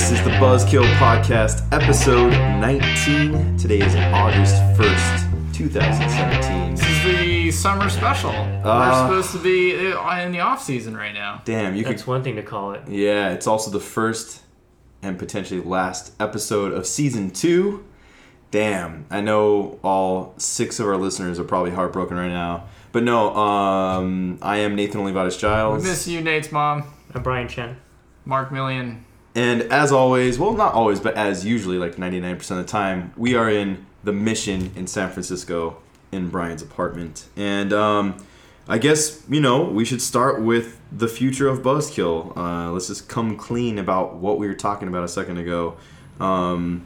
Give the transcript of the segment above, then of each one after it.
This is the Buzzkill Podcast, episode 19. Today is August 1st, 2017. This is the summer special. Uh, We're supposed to be uh, in the off season right now. Damn, you could. That's one thing to call it. Yeah, it's also the first and potentially last episode of season two. Damn, I know all six of our listeners are probably heartbroken right now. But no, um, I am Nathan Olivarez We Giles. miss you, Nate's mom, I'm Brian Chen. Mark Milian. And as always, well, not always, but as usually, like 99% of the time, we are in the mission in San Francisco in Brian's apartment. And um, I guess, you know, we should start with the future of Buzzkill. Uh, let's just come clean about what we were talking about a second ago. Um,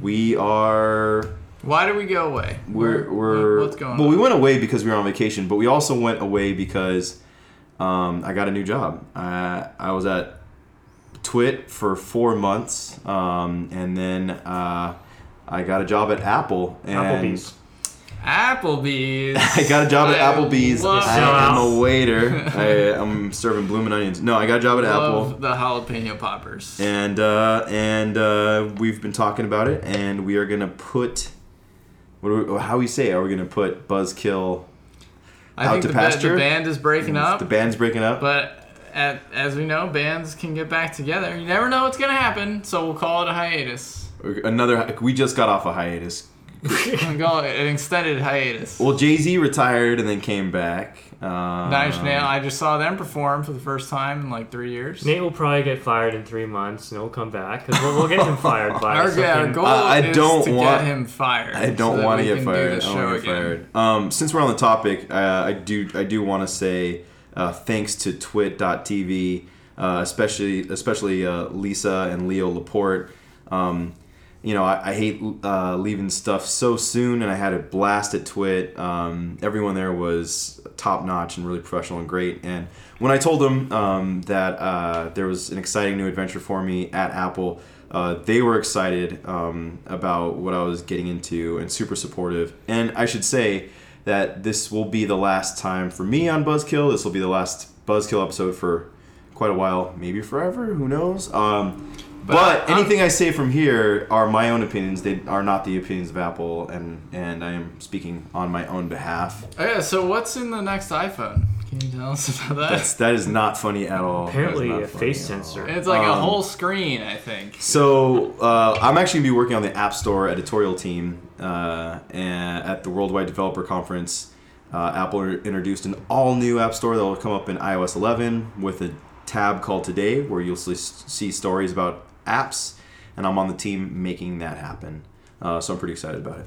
we are Why did we go away? we're, we're what's going well on? we went away because we were on vacation but we also went away because um, i got a new job I, I was at twit for four months um, and then uh, i got a job at apple and Applebee's. Applebee's. i got a job at I applebee's i am a waiter I, i'm serving blooming onions no i got a job at Love apple the jalapeno poppers. and uh, and uh, we've been talking about it, and we are gonna put what do we, how we say? Are we gonna put Buzzkill? I out think to the, pasture? the band is breaking up, The band's breaking up. but at, as we know, bands can get back together. You never know what's gonna happen, so we'll call it a hiatus. Another. We just got off a hiatus. We'll call it an extended hiatus. Well, Jay Z retired and then came back. Um, Nine Inch Nails. I just saw them perform for the first time in like three years. Nate will probably get fired in three months, and he'll come back because we'll, we'll get him fired by Our, something. our goal Uh, I don't to want- get him fired. I don't that want to get can do fired. I don't want to get fired. Um, since we're on the topic, uh, I do I do want to say uh, thanks to Twit.tv, uh, especially especially uh, Lisa and Leo Laporte. Um, you know, I, I hate uh, leaving stuff so soon, and I had a blast at Twit. Um, everyone there was top notch and really professional and great. And when I told them um, that uh, there was an exciting new adventure for me at Apple, uh, they were excited um, about what I was getting into and super supportive. And I should say that this will be the last time for me on Buzzkill. This will be the last Buzzkill episode for quite a while, maybe forever. Who knows? Um, but, But, anything I say from here are my own opinions. They are not the opinions of Apple, and and I am speaking on my own behalf. Oh, yeah, so what's in the next iPhone? Can you tell us about that? That's that is not funny at all. Apparently a face sensor. it's like a um, whole screen, I think. So uh, I'm actually gonna be working on the App Store editorial team uh, and at the Worldwide Developer Conference. Uh, Apple introduced an all-new App Store that will come up in iOS 11 with a tab called Today, where you'll see- see stories about apps, and I'm on the team making that happen. Uh, so I'm pretty excited about it.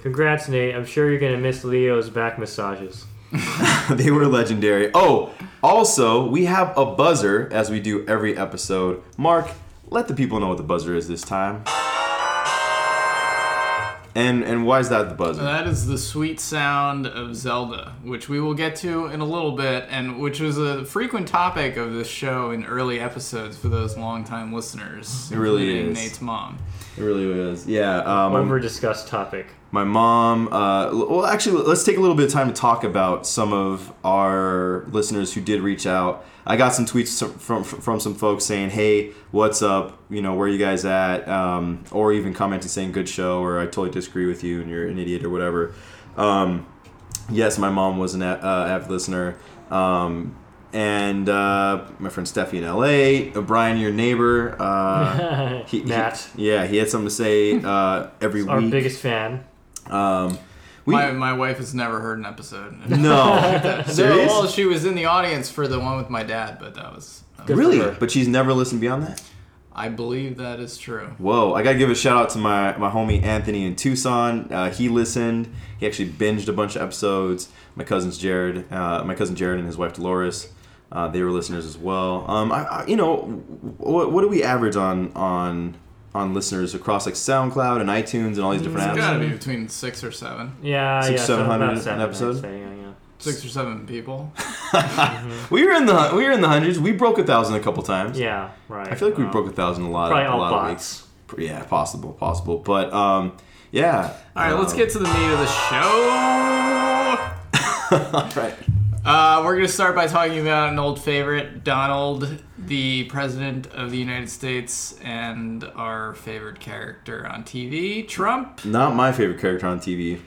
Congrats, Nate. I'm sure you're gonna miss Leo's back massages. they were legendary. Oh, also, we have a buzzer as we do every episode. Mark, let the people know what the buzzer is this time. And and why is that the buzzer? That is the sweet sound of Zelda, which we will get to in a little bit, and which was a frequent topic of this show in early episodes for those longtime listeners. It really is. Nate's mom. It really is. Yeah. Um, Over discussed topic. My mom. Uh, well, actually, let's take a little bit of time to talk about some of our listeners who did reach out. I got some tweets from from, from some folks saying, "Hey, what's up? You know, where are you guys at?" Um, or even commenting saying, "Good show," or "I totally disagree with you and you're an idiot," or whatever. Um, yes, my mom was an uh, avid listener. Um, and uh, my friend Steffi in LA, uh, Brian, your neighbor, uh, he, he- yeah, he had something to say uh, every week. Our week. biggest fan. Um, we my, my wife has never heard an episode. no serious Well, she was in the audience for the one with my dad, but that was. Really, but she's never listened beyond that. I believe that is true. Whoa! I gotta give a shout out to my my homie Anthony in Tucson. Uh, he listened. He actually binged a bunch of episodes. My cousins Jared, uh, my cousin Jared and his wife Dolores, uh, they were listeners as well. Um, I, I, you know, what, what do we average on on on listeners across like SoundCloud and iTunes and all these different It's apps? got to be between six or seven. Yeah, Six, yeah. seven so hundred about an episode? Say, yeah, yeah. Six or seven people. We were in the we were in the hundreds. We broke a thousand a couple times. Yeah, right. I feel like we Um, broke a thousand a lot. Probably a all lot of weeks. Yeah, possible, possible. But um, yeah. All right, let's Um, get to the meat of the show. All right. Uh, we're gonna start by talking about an old favorite, Donald the president of the United States and our favorite character on TV, Trump. Not my favorite character on TV,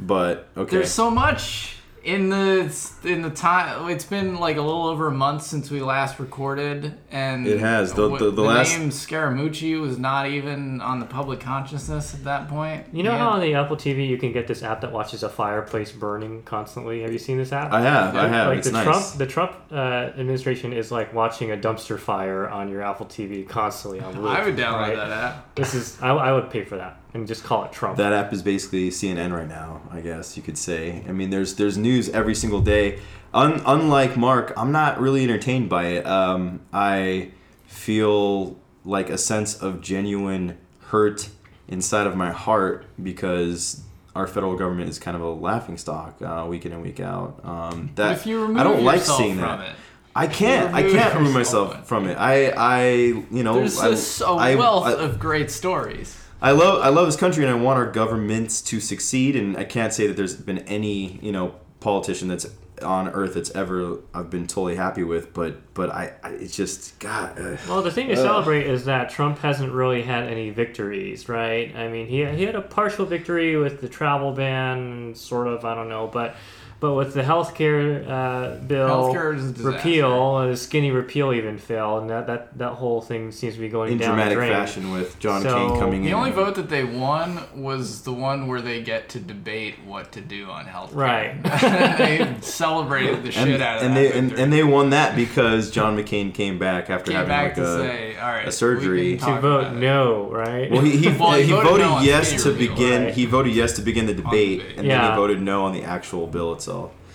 but okay. There's so much in the in the time. It's been like a little over a month since we last recorded, and It has. The- the- the last- name Scaramucci was not even on the public consciousness at that point. You know Yeah. how on the Apple TV you can get this app that watches a fireplace burning constantly? Have you seen this app? I have, I have. Like it's the nice. Trump, the Trump uh, administration is like watching a dumpster fire on your Apple TV constantly on loop. I would download right? that app. This is I, I would pay for that and just call it Trump. That app is basically CNN right now, I guess you could say. I mean, there's there's news every single day. Un, unlike Mark, I'm not really entertained by it. Um, I feel like a sense of genuine hurt inside of my heart because our federal government is kind of a laughing stock uh, week in and week out. Um, that But if you remove I don't like seeing from that. it, I can't. I can't remove myself from from it. I, I, you know, there's I, this, a I- wealth I- of great stories. I love I love this country and I want our governments to succeed and I can't say that there's been any you know politician that's on earth that's ever I've been totally happy with but but I, I it's just God uh, Well, the thing to Ugh. celebrate is that Trump hasn't really had any victories, right? I mean, he, he had a partial victory with the travel ban, sort of, I don't know, but but with the healthcare uh, bill Healthcare is a repeal, uh, the skinny repeal even failed, and that, that, that whole thing seems to be going in down dramatic the drain. fashion with John So, Kane coming The in. The only vote that they won was the one where they get to debate what to do on health. Right. they celebrated the shit and, out of and that. they and, victory. and they won that because John McCain came back after came having back like to a say, all right, a surgery. To vote no, right? well, he, he, Well, he he voted voted no yes to repeal. begin. Right. He voted yes to begin the debate, debate. and then he voted no on the actual bill itself.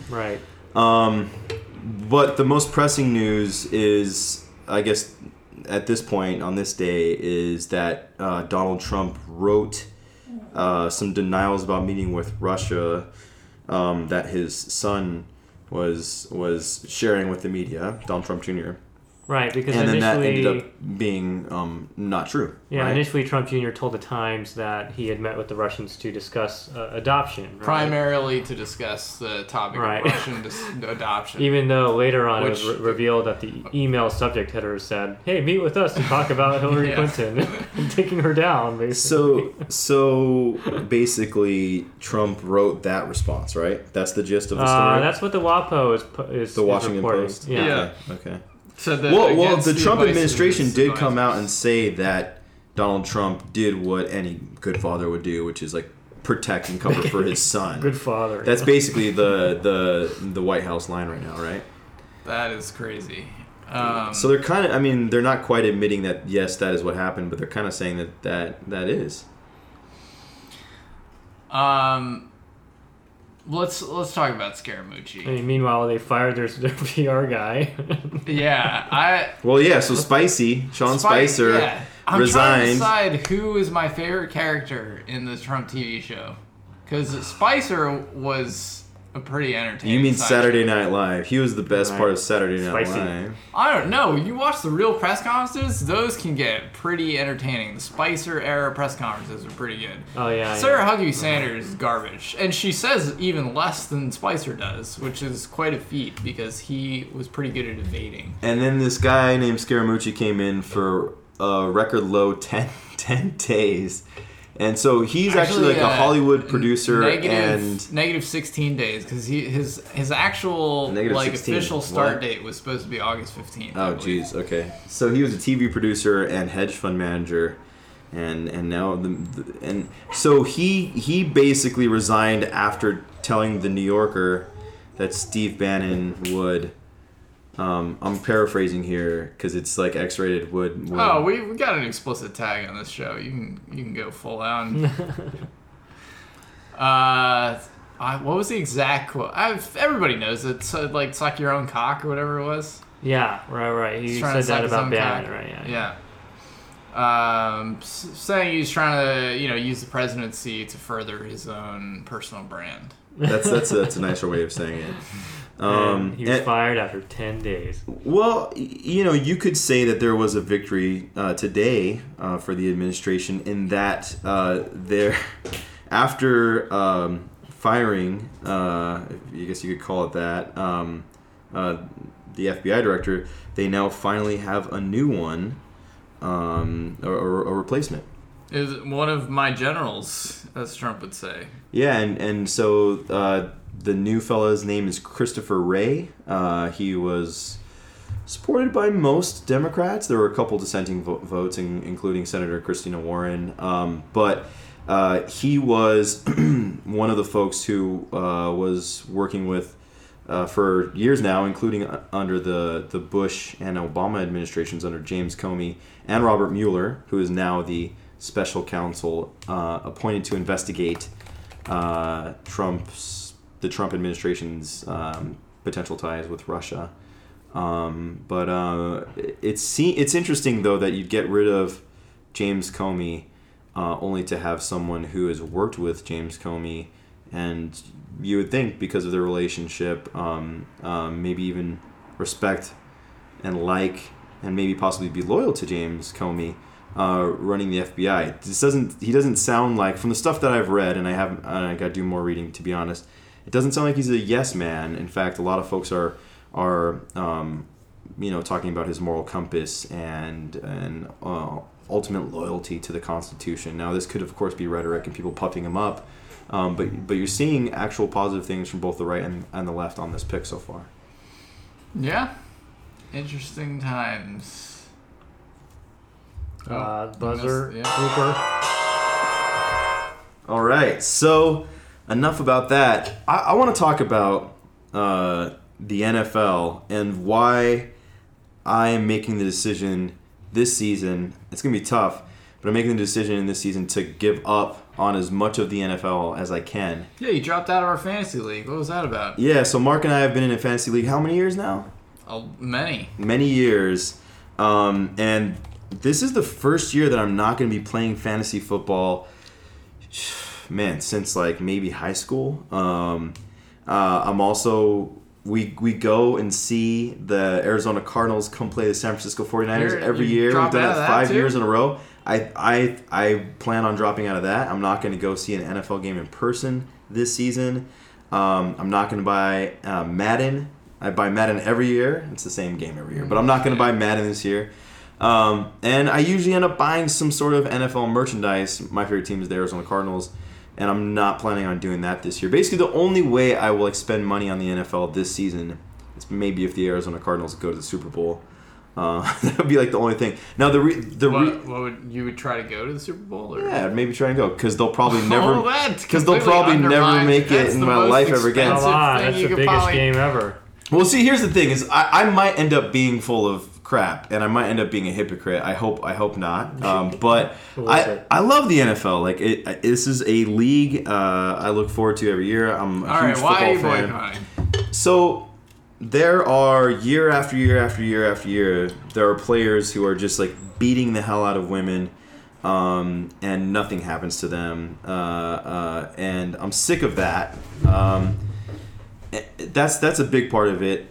Right. Um, but the most pressing news is, I guess, at this point on this day, is that uh, Donald Trump wrote uh, some denials about meeting with Russia um, that his son was was sharing with the media, Donald Trump Jr. Right, because And then that initially, ended up being um, not true. yeah, right? initially Trump Jr. told the Times that he had met with the Russians to discuss uh, adoption. Right? primarily to discuss the topic Right. of Russian dis- adoption. Even though later on Which- it was re- revealed that the email subject header said, "Hey, meet with us to talk about Hillary Yeah. Clinton and taking her down." Basically. So so basically, Trump wrote that response, right? That's the gist of the story. uh, that's what the WAPO is is the Washington reporting. Post. Yeah. Yeah. Okay. okay. Said that Well, well, against the Trump administration his did come out and say that Donald Trump did what any good father would do, which is like protect and cover for his son. Good father. That's basically the the the White House line right now, right? That is crazy. Um, So they're kind of, I mean, they're not quite admitting that yes, that is what happened, but they're kind of saying that that that is. um, let's let's talk about I Scaramucci. mean, meanwhile, they fired their, their PR guy. Yeah, I Well, yeah. So Spicy, Sean Spice- Spicer, yeah. I'm trying to decide who is my favorite character in the Trump TV show, because Spicer was a pretty entertaining. You mean Saturday chick. Night Live? He was the best Right. part of Saturday Night Spicy. Live. I don't know. You watch the real press conferences; those can get pretty entertaining. The Spicer era press conferences are pretty good. oh yeah. Sarah yeah. Huckabee Sanders is garbage, and she says even less than Spicer does, which is quite a feat because he was pretty good at evading. And then this guy named Scaramucci came in for a record low 10, 10 days. And so he's actually, like a uh, Hollywood producer negative, and negative 16 days because he his his actual Negative like 16, official start what? date was supposed to be August 15th. Oh jeez, okay. So he was a TV producer and hedge fund manager and and now the, the and so he he basically resigned after telling the New Yorker that Steve Bannon would um, I'm paraphrasing here because it's like X-rated would, would Oh, we, we got an explicit tag on this show. You can you can go full on. uh, I, what was the exact quote? I've, everybody knows it. So, like suck your own cock or whatever it was. Yeah, right, right. He He's trying to said that about own Bannon, right? Yeah. Yeah. Um, saying he's trying to, you know, use the presidency to further his own personal brand. That's that's a, that's a nicer way of saying it. Um, he was and- fired after ten days. Well, you know, you could say that there was a victory uh, today uh, for the administration in that uh, there, after um, firing, uh, I guess you could call it that, um, uh, the FBI director, they now finally have a new one, um, or, or a replacement. Is one of my generals, as Trump would say. Yeah, and and so uh, the new fella's name is Christopher Wray. Uh, he was supported by most Democrats. There were a couple dissenting vo- votes, in, including Senator Christina Warren. Um, but uh, he was one of the folks who uh, was working with uh, for years now, including uh, under the, the Bush and Obama administrations under James Comey and Robert Mueller, who is now the special counsel uh, appointed to investigate Trump's the Trump administration's um, potential ties with Russia. Um, but uh, it's it's interesting though that you'd get rid of James Comey uh, only to have someone who has worked with James Comey, and you would think because of their relationship, um, um, maybe even respect and like, and maybe possibly be loyal to James Comey. Uh, running the FBI. This doesn't. He doesn't sound like from the stuff that I've read, and I haven't. I got to do more reading to be honest. It doesn't sound like he's a yes man. In fact, a lot of folks are are um, you know talking about his moral compass and and uh, ultimate loyalty to the Constitution. Now, this could of course be rhetoric and people puffing him up, um, but but you're seeing actual positive things from both the right and, and the left on this pick so far. Yeah. Interesting times. Uh, Oh, buzzer, missed- yeah. All right, so enough about that. I, I want to talk about uh, the NFL and why I am making the decision this season. It's going to be tough, but I'm making the decision in this season to give up on as much of the NFL as I can. Yeah, you dropped out of our fantasy league. What was that about? Yeah, so Mark and I have been in a fantasy league how many years now? Oh, many. Many years. Um, and this is the first year that I'm not going to be playing fantasy football, man, since like maybe high school. Um, uh, I'm also. We, we go and see the Arizona Cardinals come play the San Francisco 49ers You're- every year. We've done that five too? years in a row. I, I, I plan on dropping out of that. I'm not going to go see an NFL game in person this season. Um, I'm not going to buy uh, Madden. I buy Madden every year. It's the same game every year, but I'm not going to buy Madden this year. Um, and I usually end up buying some sort of NFL merchandise. My favorite team is the Arizona Cardinals, and I'm not planning on doing that this year. Basically, the only way I will expend money on the NFL this season is maybe if the Arizona Cardinals go to the Super Bowl. Uh, that would be like the only thing. Now the re- the re- What, what would you would try to go to the Super Bowl? Or? yeah, maybe try and go because they'll probably never Oh, because they'll probably never make it in my life ever again. expensive Come on, thing that's you the biggest probably- game ever. Well, see, here's the thing: is I, I might end up being full of crap, and I might end up being a hypocrite. I hope I hope not. Um, but I. I love the NFL. Like it, this is a league uh, I look forward to every year. I'm a All huge right, why are you football fan. So there are year after year after year after year, there are players who are just like beating the hell out of women, um, and nothing happens to them. Uh, uh, and I'm sick of that. Um, eh, that's that's a big part of it.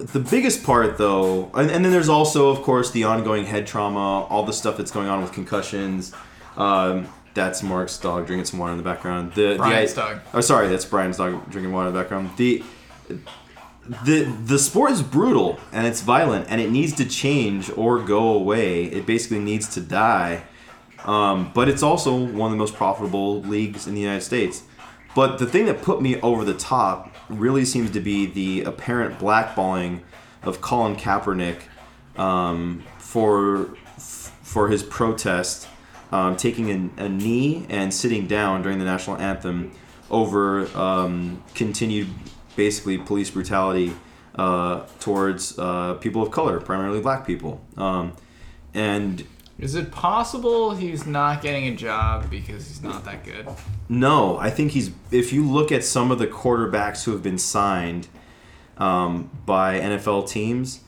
The biggest part, though, and, and then there's also, of course, the ongoing head trauma, all the stuff that's going on with concussions. Um, that's Mark's dog drinking some water in the background. The, Brian's the, dog. Oh, sorry, that's Brian's dog drinking water in the background. The the the sport is brutal and it's violent and it needs to change or go away. It basically needs to die. Um, but it's also one of the most profitable leagues in the United States. But the thing that put me over the top really seems to be the apparent blackballing of Colin Kaepernick um, for for his protest, um, taking a, a knee and sitting down during the national anthem over um, continued basically police brutality uh, towards uh, people of color, primarily black people. Um, and Is it possible he's not getting a job because he's not that good? No, I think he's. If you look at some of the quarterbacks who have been signed um, by NFL teams,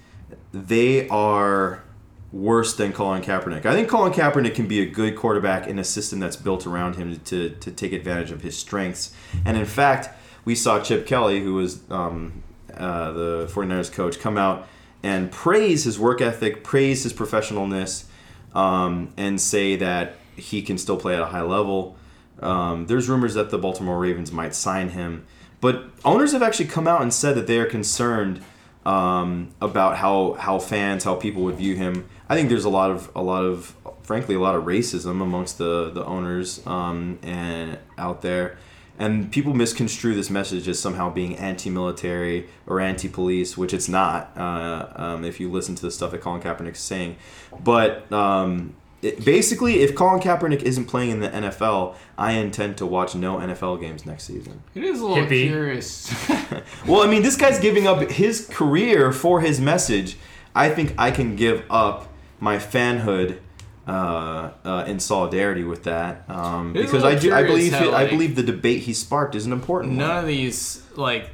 they are worse than Colin Kaepernick. I think Colin Kaepernick can be a good quarterback in a system that's built around him to, to take advantage of his strengths. And in fact, we saw Chip Kelly, who was um, uh, the 49ers coach, come out and praise his work ethic, praise his professionalness, um, and say that he can still play at a high level. Um, there's rumors that the Baltimore Ravens might sign him, but owners have actually come out and said that they are concerned um, about how how fans, how people would view him. I think there's a lot of a lot of frankly a lot of racism amongst the the owners um, and out there. And people misconstrue this message as somehow being anti-military or anti-police, which it's not. Uh, um, if you listen to the stuff that Colin Kaepernick's saying, but um, it, basically, if Colin Kaepernick isn't playing in the NFL, I intend to watch no NFL games next season. It is a little Hippie. curious. Well, I mean, this guy's giving up his career for his message. I think I can give up my fanhood uh, uh, in solidarity with that um, It is a because I do. I believe. how, it- I believe the debate he sparked is an important one. None one. of these like.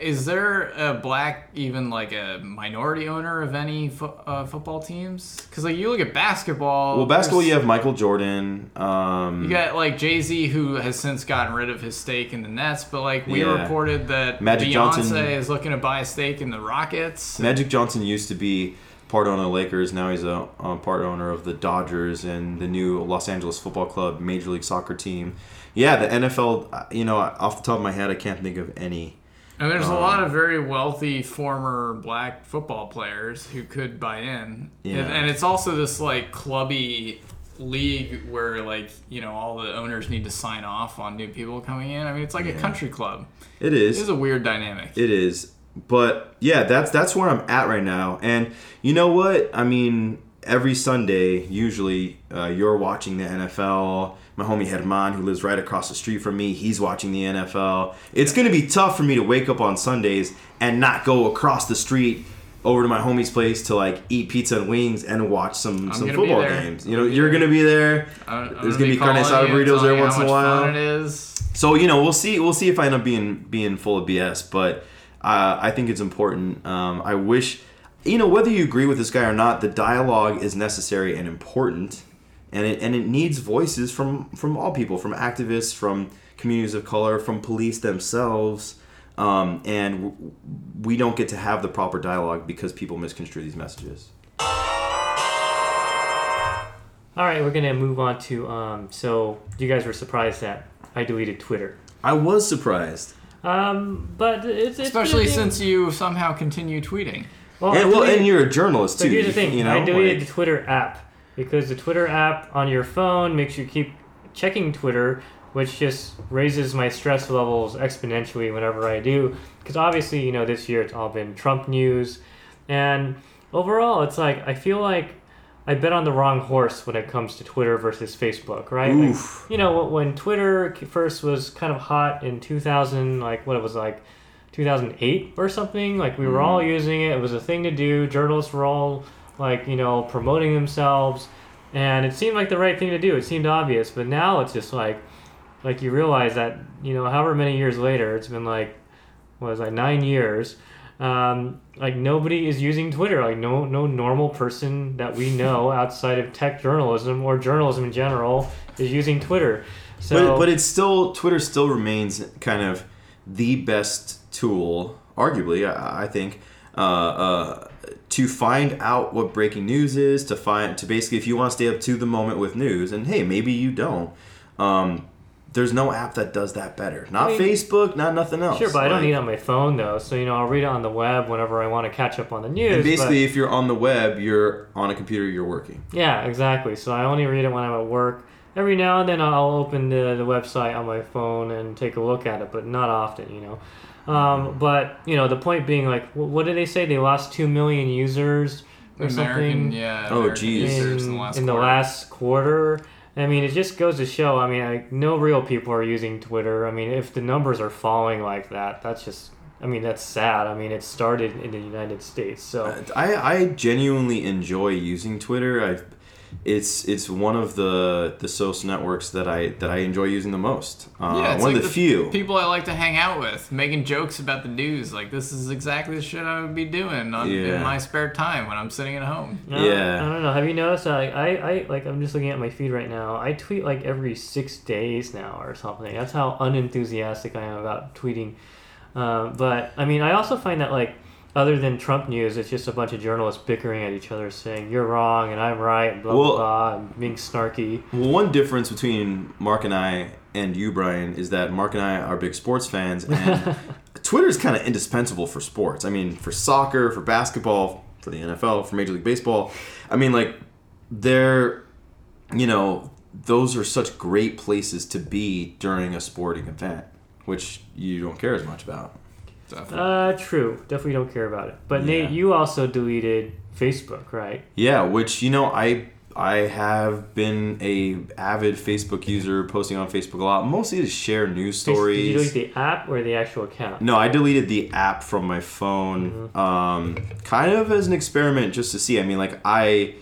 Is there a black, even like a minority owner of any fo- uh, football teams? Because like you look at basketball. Well, basketball, you have Michael Jordan. Um, You got like Jay Z, who has since gotten rid of his stake in the Nets, but like we Yeah. reported that Magic Beyonce Johnson- is looking to buy a stake in the Rockets. Magic Johnson used to be part owner of the Lakers. Now he's a, a part owner of the Dodgers and the new Los Angeles Football Club Major League Soccer team. Yeah, the NFL. You know, off the top of my head, I can't think of any. And there's Um, a lot of very wealthy former black football players who could buy in. Yeah. And, and it's also this like clubby league where like, you know, all the owners need to sign off on new people coming in. I mean, it's like a country club. It is. It is a weird dynamic. It is. But yeah, that's that's where I'm at right now. And you know what? I mean, every Sunday, usually uh, you're watching the NFL. My homie Herman, who lives right across the street from me, he's watching the NFL. It's going to be tough for me to wake up on Sundays and not go across the street over to my homie's place to like eat pizza and wings and watch some I'm some football games. You know, you're going to be there. I'm- I'm There's gonna be carne calling asada burritos there once in a while. Fun it is. So you know, we'll see. We'll see if I end up being being full of BS. But uh, I think it's important. Um, I wish, you know, whether you agree with this guy or not, the dialogue is necessary and important, and it and it needs voices from from all people, from activists, from communities of color, from police themselves. Um, and w- we don't get to have the proper dialogue because people misconstrue these messages. All right, we're gonna move on to. Um, so you guys were surprised that I deleted Twitter, I was surprised. Um, but it's, it's Especially been since you somehow continue tweeting. well, and well, and you're a journalist So too. here's the thing: You know, I deleted like- the Twitter app because the Twitter app on your phone makes you keep checking Twitter, which just raises my stress levels exponentially whenever I do. Because obviously, you know, this year it's all been Trump news, and overall, it's like I feel like I bet on the wrong horse when it comes to Twitter versus Facebook, right? Like, you know, when Twitter first was kind of hot in 2000, like what it was like 2008 or something, like we were mm-hmm. all using it. It was a thing to do. Journalists were all like, you know, promoting themselves, and it seemed like the right thing to do. It seemed obvious, but now it's just like, like you realize that, you know, however many years later, it's been like, what was like nine years. Um, like nobody is using Twitter. Like no no normal person that we know outside of tech journalism or journalism in general is using Twitter. So but, but it's still Twitter still remains kind of the best tool, arguably, I, I think, uh, uh, to find out what breaking news is. To find to basically, if you want to stay up to the moment with news, and hey, maybe you don't. Um, there's no app that does that better. Not I mean- Facebook, not nothing else. Sure, but I don't Like- need it on my phone though. So you know, I'll read it on the web whenever I want to catch up on the news. And but- basically, if you're on the web, you're on a computer, you're working. yeah, exactly. So I only read it when I'm at work. Every now and then I'll open the, the website on my phone and take a look at it, but not often, you know. Um, but you know, the point being, like, wh- what did they say? They lost two million users or American, something yeah. Oh, American geez. in, in the last in the last quarter. I mean, it just goes to show. I mean, like, no real people are using Twitter. I mean, if the numbers are falling like that, that's just. I mean, that's sad. I mean, it started in the United States, so I, I genuinely enjoy using Twitter. I, it's it's one of the the social networks that I that I enjoy using the most. Uh, Yeah, it's one like of the, few. people I like to hang out with, making jokes about the news. Like this is exactly the shit I would be doing on, Yeah. in my spare time when I'm sitting at home. No, Yeah. I don't know. Have you noticed? Like, I, I, like, I'm just looking at my feed right now. I tweet like every six days now or something. That's how unenthusiastic I am about tweeting. Um, but I mean, I also find that like, other than Trump news, it's just a bunch of journalists bickering at each other, saying you're wrong and I'm right, blah Well- blah blah, and being snarky. Well, one difference between Mark and I and you, Brian, is that Mark and I are big sports fans, and Twitter is kind of indispensable for sports. I mean, for soccer, for basketball, for the NFL, for Major League Baseball. I mean, like they're, you know, those are such great places to be during a sporting event, which you don't care as much about. Uh, true. Definitely don't care about it. But Nate, you also deleted Facebook, right? Yeah, which you know, I I have been a avid Facebook user, posting on Facebook a lot, mostly to share news stories. Did you delete the app or the actual account? No, I deleted the app from my phone, um, kind of as an experiment, just to see. I mean, like I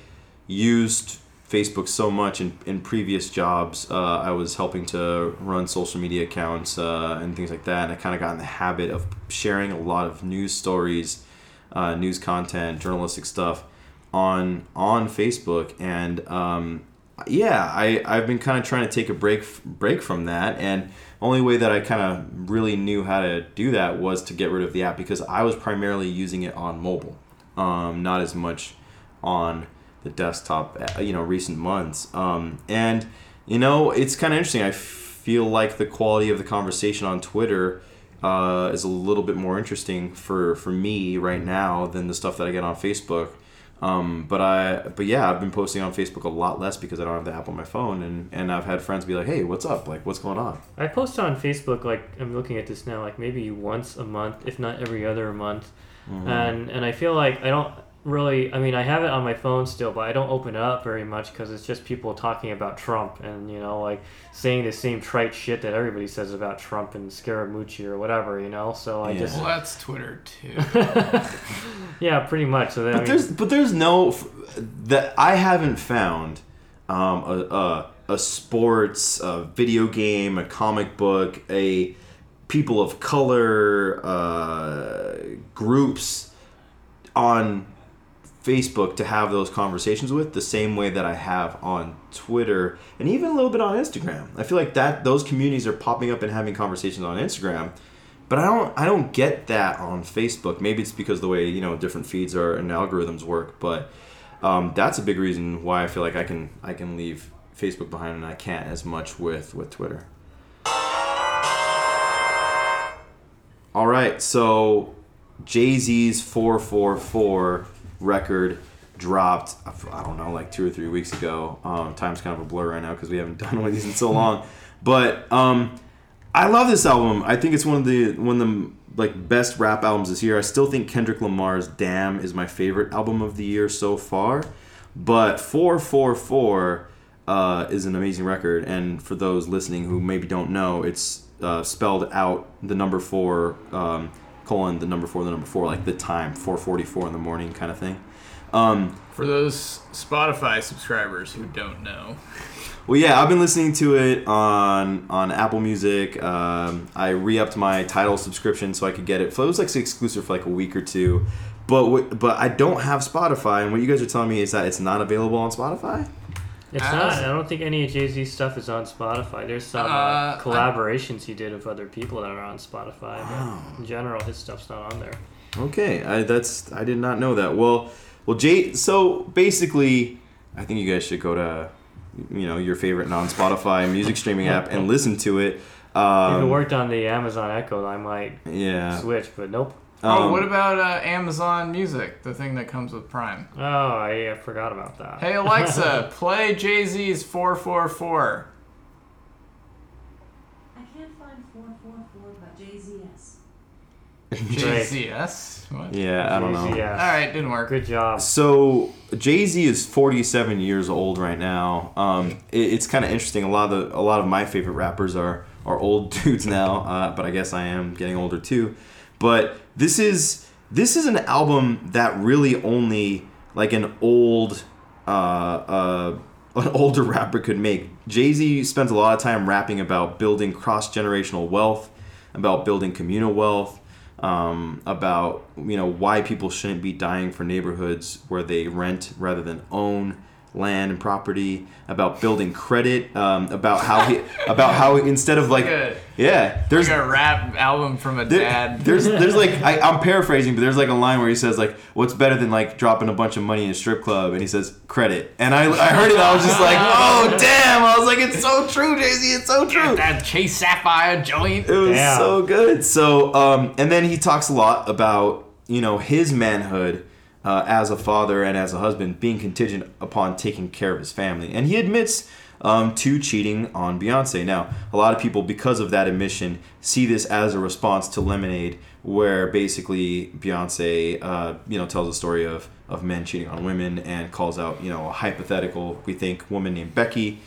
used Facebook so much in, in previous jobs. Uh, I was helping to run social media accounts uh, and things like that, and I kind of got in the habit of sharing a lot of news stories, uh, news content, journalistic stuff on on Facebook, and um, yeah, I I've been kind of trying to take a break break from that, and only way that I kind of really knew how to do that was to get rid of the app because I was primarily using it on mobile, um, not as much on the desktop. uh, You know, recent months, um, and you know it's kind of interesting. I feel like the quality of the conversation on Twitter. Uh, is a little bit more interesting for, for me right now than the stuff that I get on Facebook. Um, but I, but yeah, I've been posting on Facebook a lot less because I don't have the app on my phone, and, and I've had friends be like, "Hey, what's up? Like, what's going on?" I post on Facebook like I'm looking at this now, like maybe once a month, if not every other month, Mm-hmm. and and I feel like I don't really. I mean, I have it on my phone still, but I don't open it up very much because it's just people talking about Trump and you know like saying the same trite shit that everybody says about Trump and Scaramucci or whatever, you know. So I Yeah. just well, that's Twitter too. yeah, pretty much. So then, I But mean, there's but there's no that I haven't found um, a, a a sports, a video game, a comic book, a people of color uh, groups on Facebook to have those conversations with the same way that I have on Twitter and even a little bit on Instagram. I feel like that those communities are popping up and having conversations on Instagram, but I don't I don't get that on Facebook. Maybe it's because the way you know different feeds are and algorithms work, but um, that's a big reason why I feel like I can I can leave Facebook behind and I can't as much with with Twitter. All right, so Jay Z's 444 record dropped, I don't know, like two or three weeks ago. Um, time's kind of a blur right now because we haven't done one of these in so long. But um, I love this album. I think it's one of the one of the like best rap albums this year. I still think Kendrick Lamar's "Damn" is my favorite album of the year so far. But 444 uh, is an amazing record, and for those listening who maybe don't know, it's uh, spelled out the number four um, colon the number four the number four like the time 4:44 in the morning kind of thing. Um, For those Spotify subscribers who don't know, well, yeah, I've been listening to it on on Apple Music. Um, I re-upped my Tidal subscription so I could get it. So it was like exclusive for like a week or two. But what, but I don't have Spotify, and what you guys are telling me is that it's not available on Spotify. It's As- not. I don't think any of Jay Z stuff is on Spotify. There's some uh, Uh, collaborations he did with other people that are on Spotify. But in general, his stuff's not on there. Okay, I, that's I did not know that. Well, well, Jay. So basically, I think you guys should go to you know your favorite non-Spotify music streaming app and listen to it. if it Um, worked on the Amazon Echo, I might yeah. switch, but nope. Oh, Um, what about uh, Amazon Music, the thing that comes with Prime? Oh, I, I forgot about that. Hey Alexa, play Jay Z's 444. I can't find 444 by JZS. Great. JZS? What? Yeah, I don't know. Yeah. All right, didn't work. Good job. So Jay Z is 47 years old right now. Um, it, it's kind of interesting. A lot of the, a lot of my favorite rappers are are old dudes now, uh, but I guess I am getting older too. But this is this is an album that really only like an old uh, uh, an older rapper could make. Jay Z spent a lot of time rapping about building cross generational wealth, about building communal wealth, um, about you know why people shouldn't be dying for neighborhoods where they rent rather than own, land and property, about building credit, um, about how he, about how instead of like, Like a- yeah, there's Like a rap album from a there- dad. there's there's like I, I'm paraphrasing, but there's like a line where he says like, "What's better than like dropping a bunch of money in a strip club?" And he says credit. And I I heard it, I was just like, "Oh damn!" I was like, "It's so true, Jay Z. It's so true." that Chase Sapphire joint. It was Damn. so good. So, um, and then he talks a lot about you know his manhood uh, as a father and as a husband being contingent upon taking care of his family, and he admits um, to cheating on Beyonce. Now, a lot of people, because of that admission, see this as a response to Lemonade, where basically Beyonce, uh, you know, tells a story of of men cheating on women and calls out you know a hypothetical we think woman named Becky.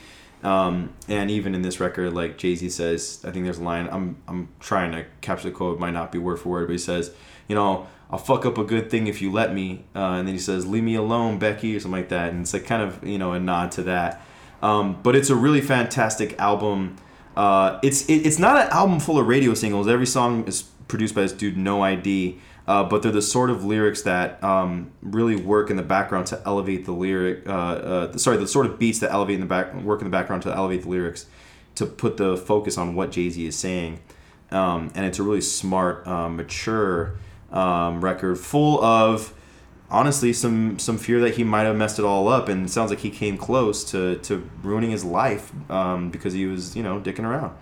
Um, and even in this record, like Jay Z says, I think there's a line. I'm I'm trying to capture the quote. Might not be word for word, but he says, you know, I'll fuck up a good thing if you let me. Uh, and then he says, leave me alone, Becky, or something like that. And it's like kind of you know a nod to that. Um, but it's a really fantastic album. Uh, it's it, it's not an album full of radio singles. Every song is produced by this dude, No ID. Uh, but they're the sort of lyrics that um, really work in the background to elevate the lyric. Uh, uh, sorry, the sort of beats that elevate in the back, work in the background to elevate the lyrics, to put the focus on what Jay Z is saying. Um, and it's a really smart, um, mature um, record, full of honestly some some fear that he might have messed it all up. And it sounds like he came close to to ruining his life um, because he was you know dicking around.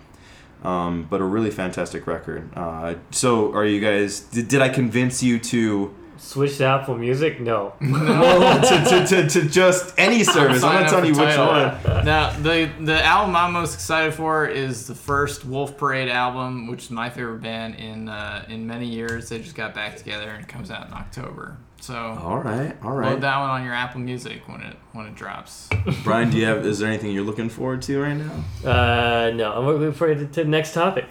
Um, but a really fantastic record. Uh, so, are you guys? Did, did I convince you to, Switch to Apple Music? No. to, to, to, to just any service? I'm Sign not up telling you which one. Now, the the album I'm most excited for is the first Wolf Parade album, which is my favorite band in uh, in many years. They just got back together and it comes out in October. So all right, all right. load that one on your Apple Music when it when it drops. Brian, do you have? Is there anything you're looking forward to right now? Uh, no. I'm looking forward to, to the next topic.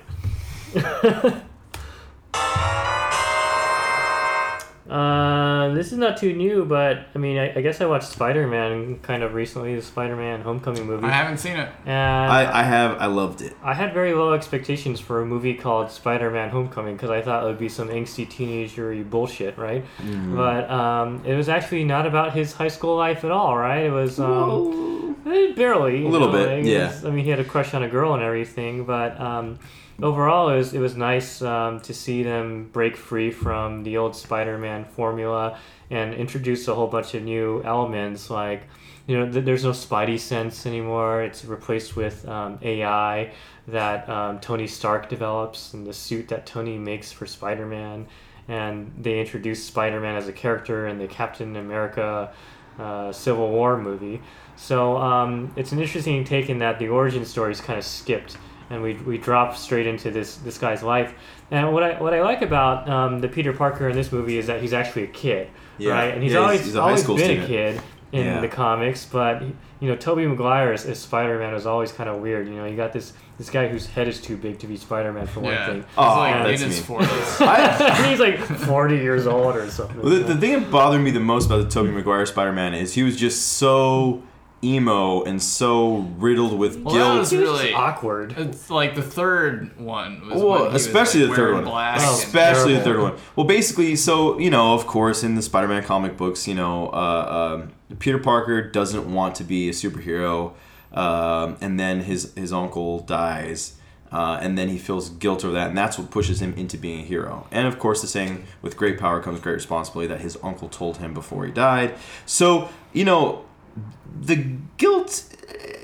Uh, this is not too new, but I mean, I, I guess I watched Spider Man kind of recently, the Spider Man Homecoming movie. I haven't seen it. and I, I have. I loved it. I had very low expectations for a movie called Spider-Man: Homecoming because I thought it would be some angsty teenagery bullshit, right? Mm-hmm. But um, it was actually not about his high school life at all, right? It was um, eh, barely A little know, bit, like, yeah. was- I mean, he had a crush on a girl and everything, but um, overall, it was it was nice um, to see them break free from the old Spider-Man formula and introduce a whole bunch of new elements like you know, th- there's no Spidey sense anymore. It's replaced with um, AI that um, Tony Stark develops and the suit that Tony makes for Spider Man. And they introduced Spider Man as a character in the Captain America uh, Civil War movie. So um, it's an interesting take in that the origin story is kind of skipped. And we, we drop straight into this, this guy's life. And what I, what I like about um, the Peter Parker in this movie is that he's actually a kid, Yeah. right? And he's Yeah, always, he's a high always school been student. a kid in Yeah. the comics, but you know, Tobey Maguire as, as Spider-Man was always kind of weird. You know, you got this this guy whose head is too big to be Spider-Man for one Yeah, thing. he's Oh, like in that's his me. forties. He's like 40 years old or something. the, the thing that bothered me the most about the Tobey Maguire Spider-Man is he was just so emo and so riddled with Well, that guilt. was was really- awkward. It's like the third one. Was Well, when he was, especially like, the third one. Black Oh, and- especially the third one. Well, basically, so you know, of course, in the Spider-Man comic books, you know, uh, um, Peter Parker doesn't want to be a superhero, um, and then his his uncle dies. Uh, and then he feels guilt over that, and that's what pushes him into being a hero. And of course, the saying, "With great power comes great responsibility," that his uncle told him before he died. So, you know, the guilt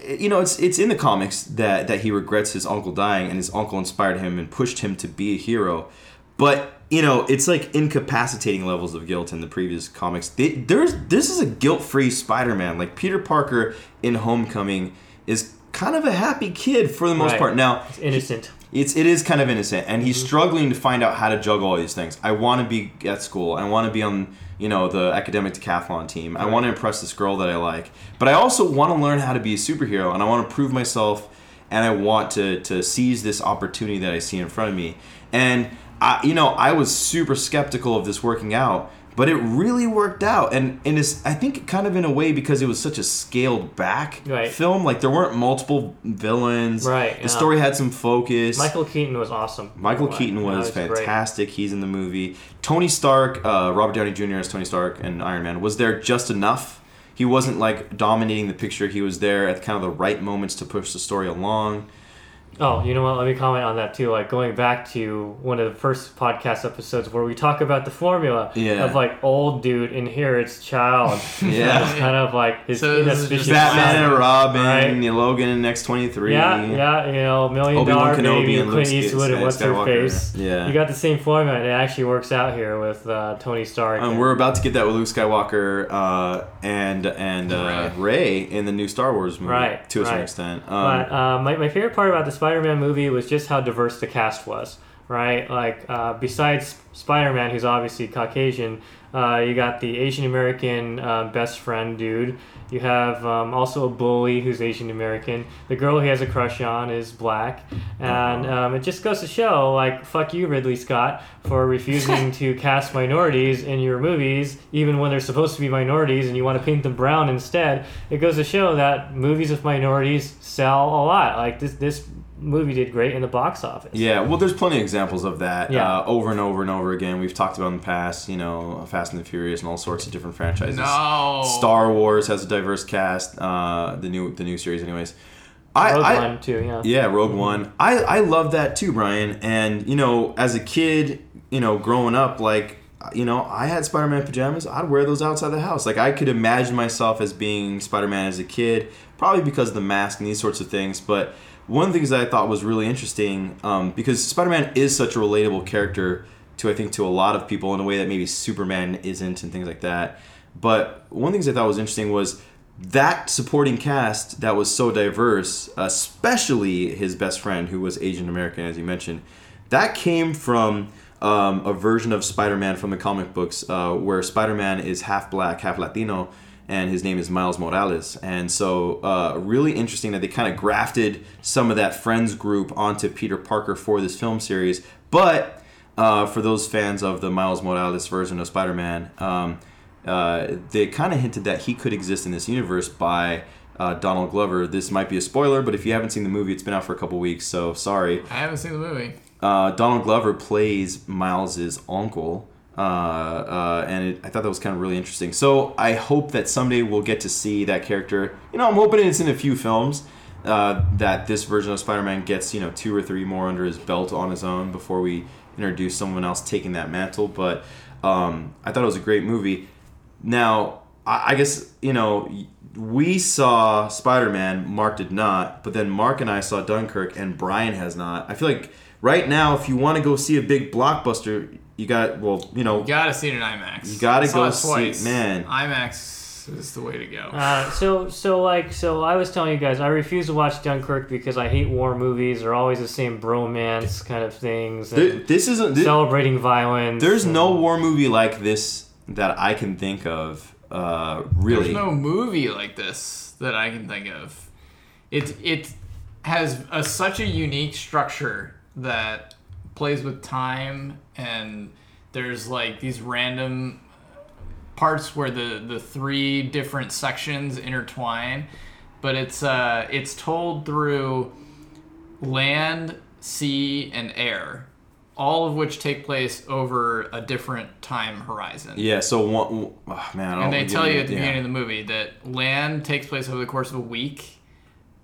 eh, you know it's it's in the comics that that he regrets his uncle dying and his uncle inspired him and pushed him to be a hero. But you know it's like incapacitating levels of guilt in the previous comics. They, there's this is a guilt-free spider-man. Like peter parker in homecoming is kind of a happy kid for the most Right. part. Now It's innocent. it's it is kind of innocent and he's struggling to find out how to juggle all these things. I want to be at school. I want to be on you know the academic decathlon team. I want to impress this girl that i like but i also want to learn how to be a superhero and i want to prove myself and i want to to seize this opportunity that i see in front of me. And i you know i was super skeptical of this working out but it really worked out and and it's i think kind of in a way because it was such a scaled back Right. film like there weren't multiple villains Right, the yeah. story had some focus Michael Keaton was awesome. Michael Wow, Keaton was great. fantastic. He's in the movie. Tony Stark, uh, Robert Downey Jr. as Tony Stark and Iron Man was there just enough. he wasn't like dominating the picture. He was there at kind of the right moments to push the story along. Oh, you know what? Let me comment on that too. Like going back to one of the first podcast episodes where we talk about the formula Yeah. of like old dude inherits child. Yeah. it's kind of like his So this is just inauspicious Batman and. Robin, Right. Logan in X twenty three. Yeah, yeah, you know, million Obi-Wan dollar Kenobi baby, and Clint Luke Eastwood, and what's her face. Yeah. you got the same formula, and it actually works out here with uh, Tony Stark. And we're about to get that with Luke Skywalker uh, and and uh, Rey in the new Star Wars movie, Right, to a certain right. extent. Um, But uh, my, my favorite part about the Spider-Man movie was just how diverse the cast was, right? Like uh, besides Spider-Man, who's obviously Caucasian, uh, you got the Asian American uh, best friend dude. You have um, also a bully who's Asian American. The girl he has a crush on is black, and um, it just goes to show, like, fuck you, Ridley Scott, for refusing to cast minorities in your movies, even when they're supposed to be minorities, and you want to paint them brown instead. It goes to show that movies with minorities sell a lot. Like this, this movie did great in the box office. Yeah, well, there's plenty of examples of that Yeah. uh, over and over and over again. We've talked about in the past, you know, Fast and the Furious and all sorts of different franchises. No. Star Wars has a diverse cast. Uh, the new the new series, anyways. I, Rogue I One too. Yeah. yeah, Rogue One. I I love that too, Brian. And you know, as a kid, you know, growing up, like you know, I had Spider-Man pajamas. I'd wear those outside the house. Like I could imagine myself as being Spider-Man as a kid, probably because of the mask and these sorts of things. But one of the things that I thought was really interesting, um, because Spider-Man is such a relatable character to I think to a lot of people in a way that maybe Superman isn't and things like that. But one of the things I thought was interesting was that supporting cast that was so diverse, especially his best friend who was Asian American, as you mentioned, that came from um, a version of Spider-Man from the comic books uh, where Spider-Man is half black, half Latino, and his name is Miles Morales. And so, uh, really interesting that they kind of grafted some of that friends group onto Peter Parker for this film series. But uh, for those fans of the Miles Morales version of Spider-Man, um, uh, they kind of hinted that he could exist in this universe by uh, Donald Glover. This might be a spoiler, but if you haven't seen the movie, it's been out for a couple weeks, so sorry. I haven't seen the movie. Uh, Donald Glover plays Miles's uncle, uh, uh, and it, I thought that was kind of really interesting. So I hope that someday we'll get to see that character. You know, I'm hoping it's in a few films. Uh, that this version of Spider-Man gets you know two or three more under his belt on his own before we introduce someone else taking that mantle. But um, I thought it was a great movie. Now, I I guess, you know, we saw Spider Man, Mark did not, but then Mark and I saw Dunkirk, and Brian has not. I feel like right now, if you want to go see a big blockbuster, you got, well, you know, You gotta see it in IMAX. You gotta go it see- twice. man. IMAX is the way to go. Uh, so so like so I was telling you guys I refuse to watch Dunkirk because I hate war movies. They're always the same bromance kind of things. And th- this isn't, thi- celebrating violence. there's and- no war movie like this that I can think of, uh, really. There's no movie like this that I can think of. It it has a, such a unique structure that plays with time and there's like these random parts where the the three different sections intertwine but it's uh it's told through land sea and air all of which take place over a different time horizon yeah, so one, oh, man, I don't and they tell you at the yeah. beginning of the movie that land takes place over the course of a week,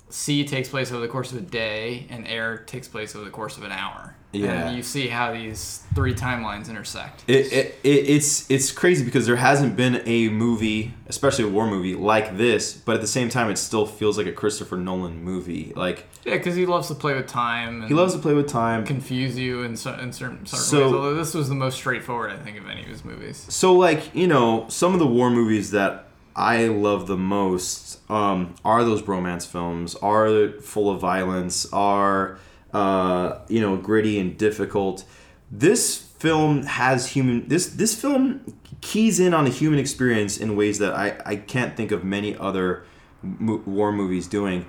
sea takes place over the course of a day, and air takes place over the course of an hour. Yeah. And you see how these three timelines intersect. It, it, it it's it's crazy because there hasn't been a movie, especially a war movie like this, but at the same time, it still feels like a Christopher Nolan movie. Like Yeah, because he loves to play with time. And he loves to play with time. confuse you in, cer- in certain, certain So- ways. Although this was the most straightforward, I think, of any of his movies. So like you know, some of the war movies that I love the most um, are those bromance films, are full of violence, are uh, you know gritty and difficult. This film has human. This this film keys in on the human experience in ways that I, I can't think of many other mo- war movies doing.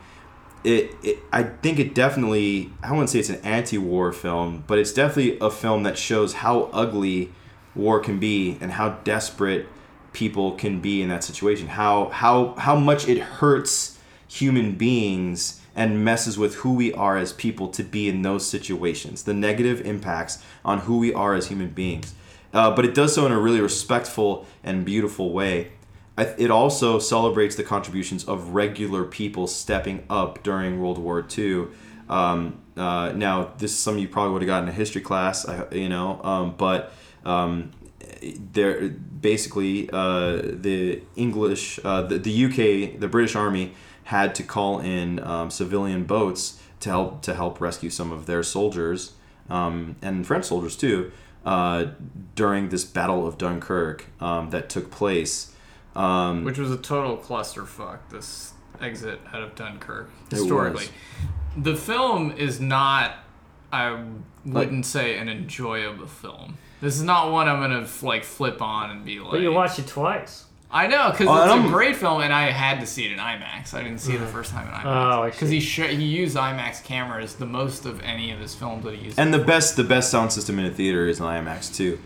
It, it I think it definitely I wouldn't say it's an anti-war film, but it's definitely a film that shows how ugly war can be and how desperate people can be in that situation. How how how much it hurts human beings and messes with who we are as people to be in those situations. The negative impacts on who we are as human beings. Uh, but it does so in a really respectful and beautiful way. It also celebrates the contributions of regular people stepping up during World War II. Um, uh, now, this is something you probably would have gotten a history class, you know, um, but um, there basically uh, the English, uh, the, the UK, the British Army had to call in um, civilian boats to help to help rescue some of their soldiers um, and French soldiers too uh, during this Battle of Dunkirk um, that took place. Um, Which was a total clusterfuck. This exit out of Dunkirk historically. The film is not. I wouldn't say an enjoyable film. This is not one I'm gonna like flip on and be like. But you watch it twice. I know because Oh, it's I'm- a great film, and I had to see it in IMAX. I didn't see it the first time in Oh, IMAX I because see. he sh- he used IMAX cameras the most of any of his films that he used. and the best the best sound system in a theater is an IMAX too.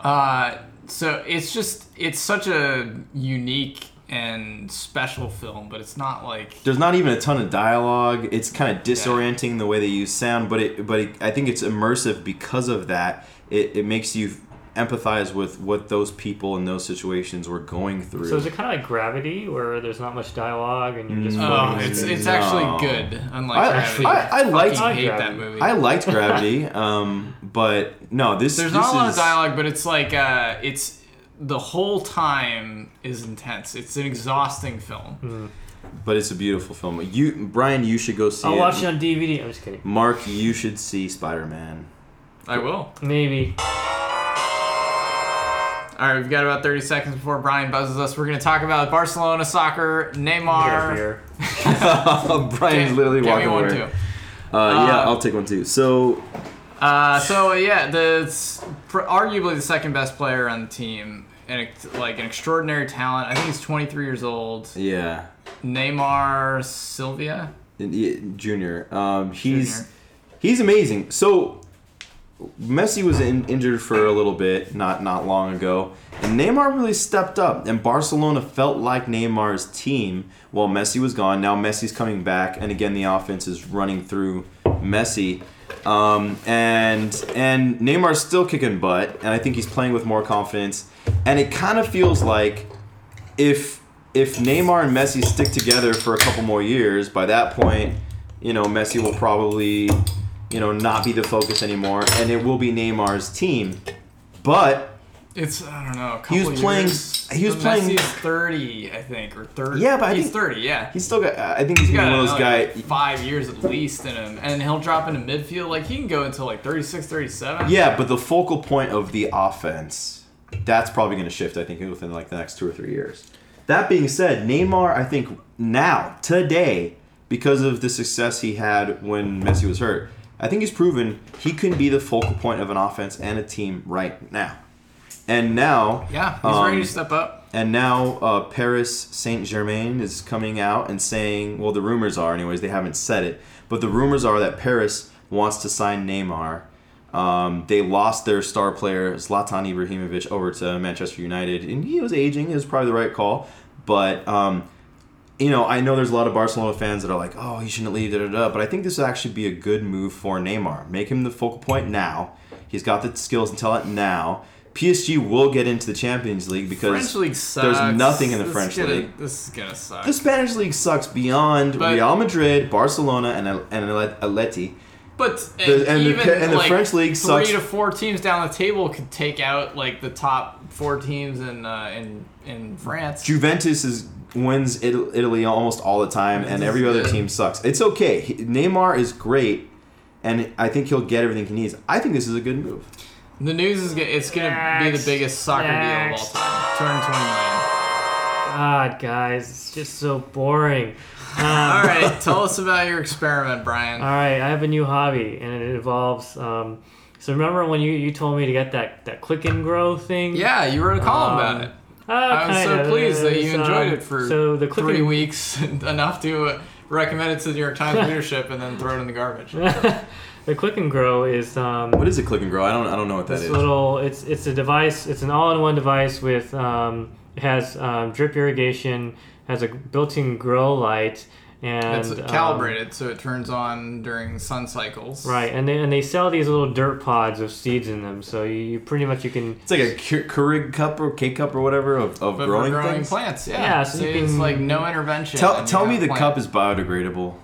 Uh, so it's just it's such a unique and special film, but it's not like There's not even a ton of dialogue. It's kind of disorienting the way they use sound, but it but it, I think it's immersive because of that. It, it makes you empathize with what those people in those situations were going through. So is it kind of like Gravity, where there's not much dialogue and you're just Mm. oh, it's it's No. actually good. Unlike I- Gravity, I- I liked- I hate liked that movie. I liked Gravity, um, but no, this There's this not a lot is, of dialogue, but it's like uh, it's the whole time is intense. It's an exhausting film. But it's a beautiful film. You, Brian, you should go see I'll it. watch it on DVD. I'm just kidding. Mark, you should see Spider Man. I will. Maybe. All right, we've got about 30 seconds before Brian buzzes us. We're going to talk about Barcelona soccer, Get a Neymar. beer. Brian's literally Get me walking one away. too. Uh, yeah, Uh, I'll take one too. So Uh, so yeah, the it's arguably the second best player on the team, and like an extraordinary talent. I think he's 23 years old. yeah, Neymar Silva. Junior. Um, he's Junior. he's amazing. So Messi was in, injured for a little bit, not not long ago, and Neymar really stepped up. And Barcelona felt like Neymar's team while Messi was gone. Now Messi's coming back, and again the offense is running through Messi. Um, and and Neymar's still kicking butt, and I think he's playing with more confidence. And it kind of feels like if if Neymar and Messi stick together for a couple more years, by that point, you know, Messi will probably, you know, not be the focus anymore, and it will be Neymar's team. But It's I don't know. A He was playing- Years. he was playing- Messi's 30, I think, or 30. Yeah, but I he's think- 30. Yeah. he's still got. I think he's, He's got one of those guys. five years at least in him, and he'll drop into midfield. Like he can go until like 36, 37. Yeah, but the focal point of the offense, that's probably going to shift. I think within like the next two or three years. That being said, Neymar, I think now today, because of the success he had when Messi was hurt, I think he's proven he can be the focal point of an offense and a team right now. And now, Yeah, he's ready um, to step up. And now uh, Paris Saint Germain is coming out and saying, well, the rumors are, anyways, they haven't said it, but the rumors are that Paris wants to sign Neymar. Um, they lost their star player Zlatan Ibrahimovic over to Manchester United, and he was aging. It was probably the right call, but um, you know, I know there's a lot of Barcelona fans that are like, "Oh, he shouldn't leave," da da da. But I think this would actually be a good move for Neymar. Make him the focal point now. He's got the skills and talent now. PSG will get into the Champions League because French league sucks. there's nothing in the This French gonna, league. This is gonna suck. The Spanish league sucks beyond But- Real Madrid, Barcelona, and and Atleti. But The- and the even ca- and the like, French league three sucks. to four teams down the table could take out like the top four teams in uh, in in France. Juventus is wins Italy almost all the time, and every other team sucks. It's okay. Neymar is great, and I think he'll get everything he needs. I think this is a good move. The news is go- it's gonna be the biggest soccer deal of all Next. time. Two hundred twenty million. God, guys, it's just so boring. Um, All right, tell us about your experiment, Brian. All right, I have a new hobby, and it involves. Um, so remember when you, you told me to get that, that click and grow thing? Yeah, you wrote a column Um, about it. Uh, I'm so kinda. pleased that you enjoyed um, it for so the click three and, weeks, enough to uh, recommend it to the New York Times leadership and then throw it in the garbage. the click and grow is um, What is a click and grow? I don't. I don't know what that this is. little. It's it's a device. It's an all-in-one device with um, it has um, drip irrigation, has a built-in grow light, and It's um, calibrated, so it turns on during sun cycles. right, and they and they sell these little dirt pods of seeds in them, so you, you pretty much you can It's like a Keur- Keurig cup or K cup or whatever of, of growing, growing things. plants, yeah. Yeah, so you it's can- like no intervention. Tell, tell me the plant. cup is biodegradable,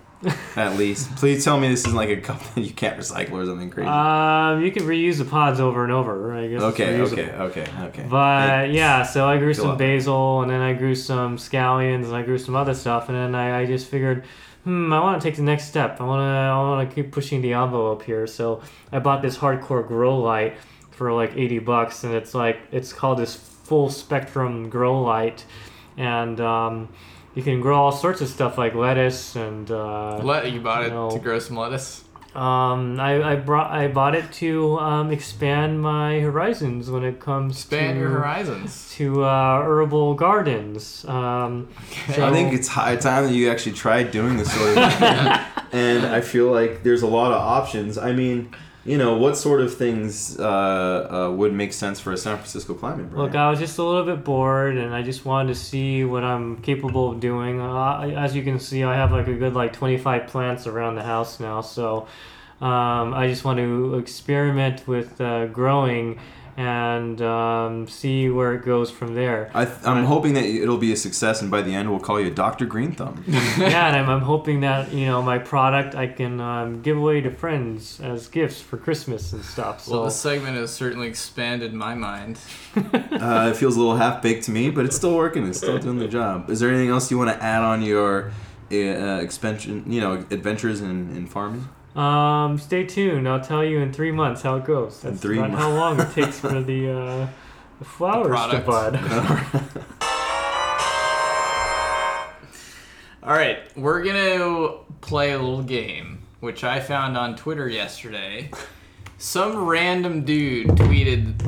at least. Please tell me this isn't like a cup that you can't recycle or something crazy. um you can reuse the pods over and over. I guess. okay, okay, okay, okay. But yeah, so I grew some basil, and then I grew some scallions, and I grew some other stuff, and then I, I just figured, hmm, I want to take the next step. I want to, I want to keep pushing the envelope here. So I bought this hardcore grow light for like eighty bucks, and it's like it's called this full spectrum grow light, and um, you can grow all sorts of stuff like lettuce and uh, Let you bought it No. to grow some lettuce. um, I, I brought I bought it to um, expand my horizons when it comes Expand to your horizons. to uh, herbal gardens. Um, so- I think it's high time that you actually tried doing this sort of thing. and I feel like there's a lot of options. I mean, you know, what sort of things uh, uh, would make sense for a San Francisco climate, Brian? Look, I was just a little bit bored, and I just wanted to see what I'm capable of doing. Uh, as you can see, I have like a good like 25 plants around the house now, so um, I just want to experiment with uh, growing and um, see where it goes from there. I th- I'm hoping that it'll be a success, and by the end, we'll call you Dr. Green Thumb. yeah, and I'm, I'm hoping that you know my product I can um, give away to friends as gifts for Christmas and stuff. So Well, this segment has certainly expanded my mind. Uh, it feels a little half baked to me, but it's still working. It's still doing the job. Is there anything else you want to add on your uh, expansion, you know, adventures in, in farming? Um, stay tuned. I'll tell you in three months how it goes. That's three about months. how long it takes for the, uh, the flowers to bud. All right, we're gonna play a little game, which I found on Twitter yesterday. Some random dude tweeted,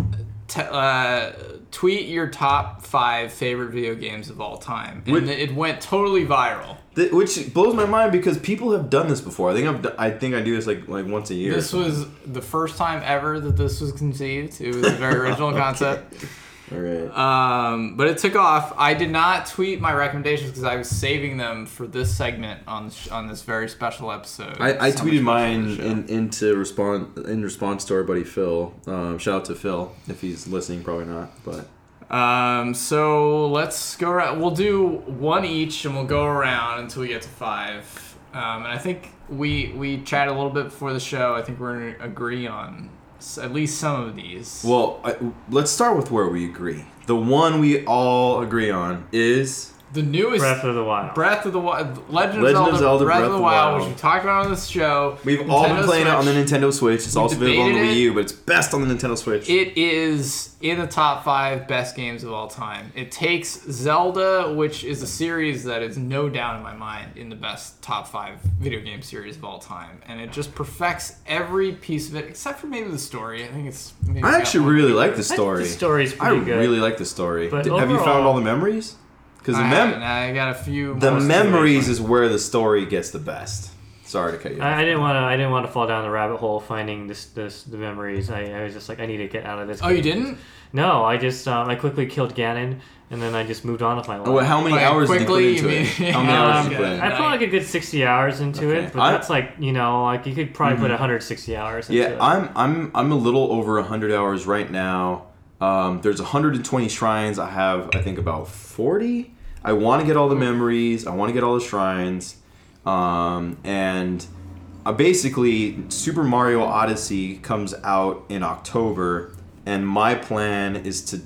t- uh, "Tweet your top five favorite video games of all time," and Would- it went totally viral. Th- Which blows my mind because people have done this before. I think I've, d- I think I do this like like once a year. This was the first time ever that this was conceived. It was a very original concept. All right. Um, but it took off. I did not tweet my recommendations because I was saving them for this segment on sh- on this very special episode. I, I So tweeted mine in, into respond in response to our buddy Phil. Um, shout out to Phil if he's listening. Probably not, but. Um, so let's go around. We'll do one each, and we'll go around until we get to five. Um, and I think we we chatted a little bit before the show. I think we're gonna agree on at least some of these. well, I, let's start with where we agree. The one we all agree on is the newest Breath of the Wild. Breath of the Wild, Legend, Legend of of Zelda, Zelda, Breath, of the Wild, Wild. which we talked about on this show. we've all been Nintendo playing it on the Nintendo Switch. It's also available on the Wii. U, but it's best on the Nintendo Switch. It is in the top five best games of all time. It takes Zelda, which is a series that is no doubt in my mind in the best top five video game series of all time, and it just perfects every piece of it except for maybe the story. I think it's. Maybe I actually really like the I think story. the story's I pretty good. really like the story. But D- have you found all the memories? Because the, mem- haven't. I got a few. the memories is where the story gets the best. Sorry to cut you. off. I, I didn't want to. I didn't want to fall down the rabbit hole finding this, this the memories. I, I was just like, I need to get out of this. Oh, you didn't? No, I just um, I quickly killed Ganon, and then I just moved on with my life. Oh, how many By hours did you put quickly, into you it? mean- How many hours Um, did you put in? I put like a good sixty hours into Okay. it, but I- that's like you know, like you could probably put 160 hours. Into Yeah, it. I'm I'm I'm a little over 100 hours right now. Um, there's 120 shrines. I have I think about 40. I want to get all the memories. I want to get all the shrines. Um, and uh, basically, Super Mario Odyssey comes out in October, and my plan is to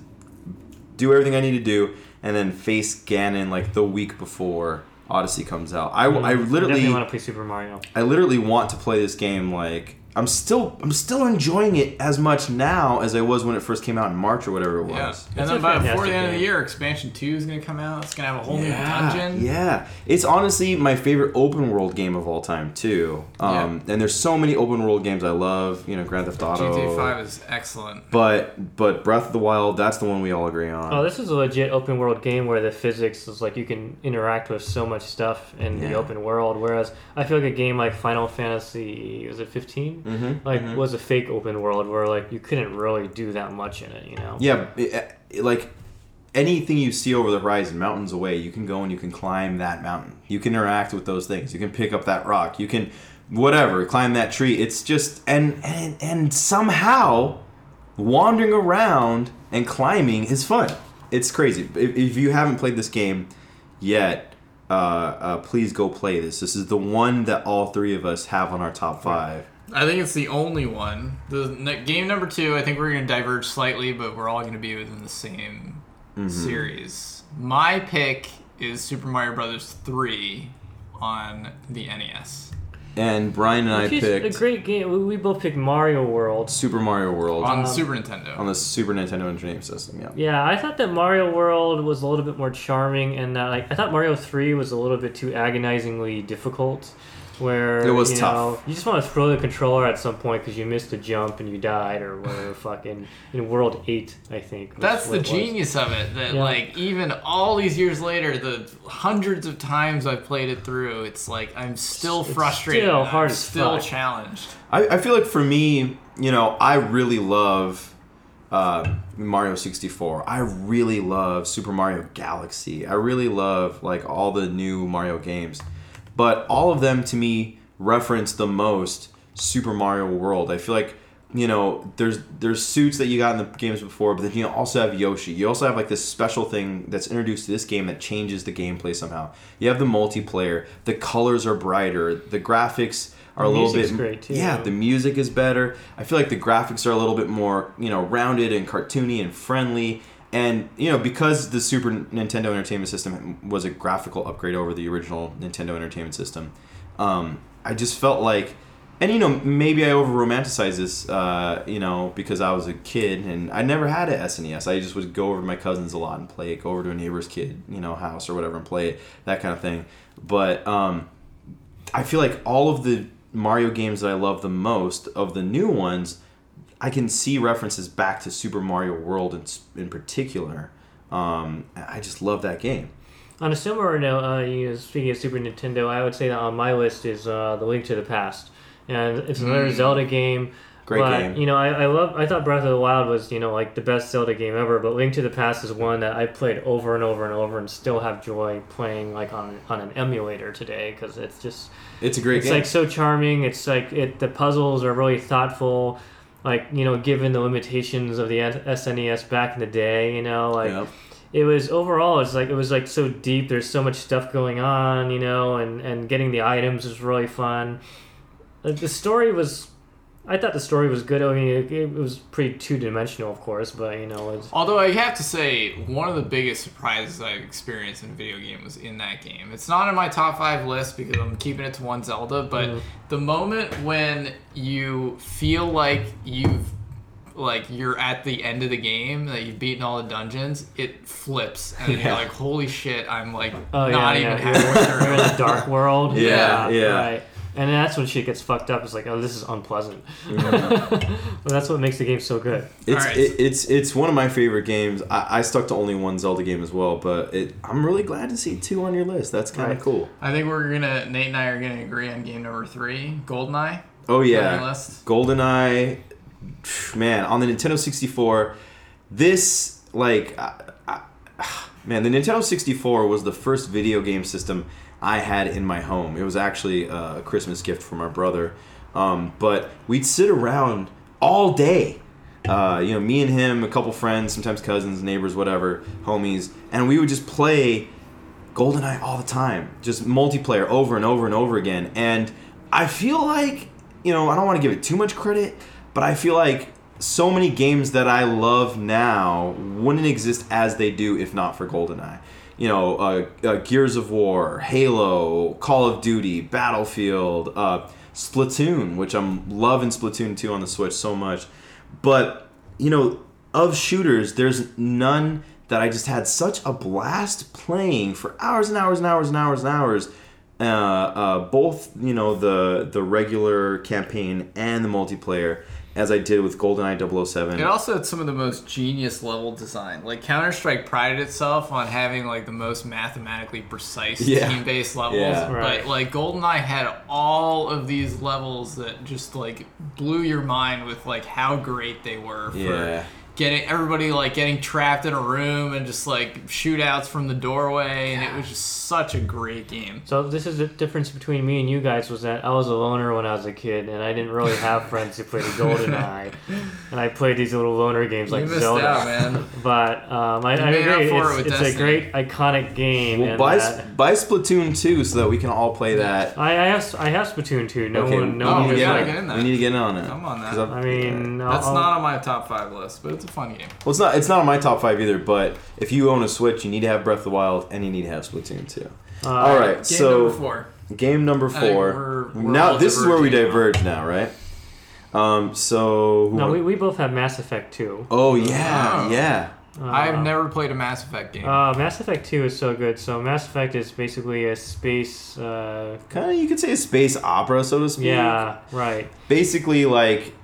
do everything I need to do, and then face Ganon like the week before Odyssey comes out. I, I definitely literally want to play Super Mario. I literally want to play this game like I'm still I'm still enjoying it as much now as I was when it first came out in March or whatever it Yeah. was. And It's then a by before fantastic the end of the year, expansion two is gonna come out. It's gonna have a whole Yeah, new dungeon. yeah. It's honestly my favorite open world game of all time too. Um, And there's so many open world games I love. You know, Grand Theft Auto. GTA Five is excellent. But but Breath of the Wild, that's the one we all agree on. Oh, this is a legit open world game where the physics is like you can interact with so much stuff in the open world. Whereas I feel like a game like Final Fantasy was it 15? Mhm, Like mhm. was a fake open world where like you couldn't really do that much in it. You know. Yeah, it- it- like anything you see over the horizon, mountains away, you can go and you can climb that mountain. You can interact with those things. You can pick up that rock. You can whatever climb that tree. It's just and and and somehow wandering around and climbing is fun. It's crazy. If, if you haven't played this game yet, uh, uh, please go play this. This is the one that all three of us have on our top five. I think it's the only one. The ne- game number two, I think we're going to diverge slightly, but we're all going to be within the same Mm-hmm. series. My pick is Super Mario Brothers 3 on the NES. And Brian and I Which is picked a great game. We- We both picked Mario World. Super Mario World On on, the Super Nintendo. On the Super Nintendo Entertainment System. Yeah. Yeah, I thought that Mario World was a little bit more charming, and that like I thought Mario Three was a little bit too agonizingly difficult. Where It was you tough. Know, you just want to throw the controller at some point because you missed a jump and you died, or whatever. fucking in World Eight, I think. That's the genius of it. That Yeah. like even all these years later, the hundreds of times I've played it through, it's like I'm still It's frustrated. still hard I'm still fuck. challenged. I, I feel like for me, you know, I really love uh, Mario 64. I really love Super Mario Galaxy. I really love like all the new Mario games. But all of them to me reference the most Super Mario World. I feel like you know there's there's suits that you got in the games before, but then you also have Yoshi. You also have like this special thing that's introduced to this game that changes the gameplay somehow. You have the multiplayer. The colors are brighter. The graphics are a little bit great, too. yeah the music is better i feel like the graphics are a little bit more you know rounded and cartoony and friendly and you know because the super nintendo entertainment system was a graphical upgrade over the original nintendo entertainment system um, i just felt like and you know maybe i over romanticize this uh, you know because i was a kid and i never had a snes i just would go over to my cousins a lot and play it go over to a neighbor's kid you know house or whatever and play it that kind of thing. But um, I feel like all of the Mario games that I love the most of the new ones, I can see references back to Super Mario World in, in particular. Um, I just love that game. On a similar note, uh, you know, speaking of Super Nintendo, I would say that on my list is uh, The Link to the Past, and it's another Mm. Zelda game. Great but, game. You know, I, I love. I thought Breath of the Wild was you know like the best Zelda game ever, but Link to the Past is one that I played over and over and over, and still have joy playing like on on an emulator today because it's just It's a great it's game. like so charming. It's like it the puzzles are really thoughtful. Like you know, given the limitations of the SNES back in the day, you know, like it was overall it's like it was like so deep there's so much stuff going on you know and and getting the items was really fun. Uh, the story was i thought the story was good i mean it, it was pretty two-dimensional of course but you know it's Although I have to say, one of the biggest surprises I've experienced in a video game was in that game. It's not on my top five list because I'm keeping it to one Zelda, but Mhm. the moment when you feel like you've like you're at the end of the game that you've beaten all the dungeons it flips and Yeah. you're like holy shit i'm like oh not yeah. even You're, halfway through in the dark world Yeah, yeah. right and that's when shit gets fucked up it's like oh this is unpleasant Mm-hmm. but that's what makes the game so good It's Alright. it, it's it's one of my favorite games. I, I stuck to only one Zelda game as well, but it, I'm really glad to see two on your list. That's kind of Right. cool. i think we're gonna nate and i are gonna agree on game number three goldeneye Oh yeah, list. GoldenEye, man, on the Nintendo 64, this like, I, I, man, the Nintendo 64 was the first video game system I had in my home. It was actually a Christmas gift from our brother, um, but we'd sit around all day. Uh, you know, me and him, a couple friends, sometimes cousins, neighbors, whatever, homies, and we would just play GoldenEye all the time, just multiplayer over and over and over again. And I feel like, you know, I don't want to give it too much credit, but I feel like so many games that I love now wouldn't exist as they do if not for GoldenEye. You know, uh, uh, Gears of War, Halo, Call of Duty, Battlefield, uh, Splatoon, which I'm loving Splatoon 2 on the Switch so much. But, you know, of shooters, there's none that I just had such a blast playing for hours and hours and hours and hours and hours. Uh, uh, both, you know, the the regular campaign and the multiplayer, as I did with GoldenEye 007. It also had some of the most genius level design. Like Counter Strike prided itself on having like the most mathematically precise Yeah. team based levels. Yeah. Right. But like GoldenEye had all of these levels that just like blew your mind with like how great they were for Yeah. Getting everybody like getting trapped in a room and just like shootouts from the doorway, and it was just such a great game. So this is the difference between me and you guys was that I was a loner when I was a kid, and I didn't really have friends who played GoldenEye, and I played these little loner games like you missed Zelda. out, man. But um, I, I agree, for it it's, a great iconic game. Well, and buy, that- buy Splatoon 2 so that we can all play that. I, I have I have Splatoon 2. No okay, one, no Oh, one we, has need yeah, to like, get in get, that. we need to get in on it. I'm on that I've- I mean, That's I'll- not on my top five list, but it's a fun game. Well, it's not. It's not on my top five either. But if you own a Switch, you need to have Breath of the Wild, and you need to have Splatoon 2. uh, all right. Game so number four. game number 4 we're- we're now this is where we diverge now, right? Um. So. No, we, we both have Mass Effect 2. oh yeah, Oh. yeah. Uh, I've never played a Mass Effect game. Uh, Mass Effect 2 is so good. So Mass Effect is basically a space. Uh, Kind of, you could say a space opera, so to speak. yeah, right. basically like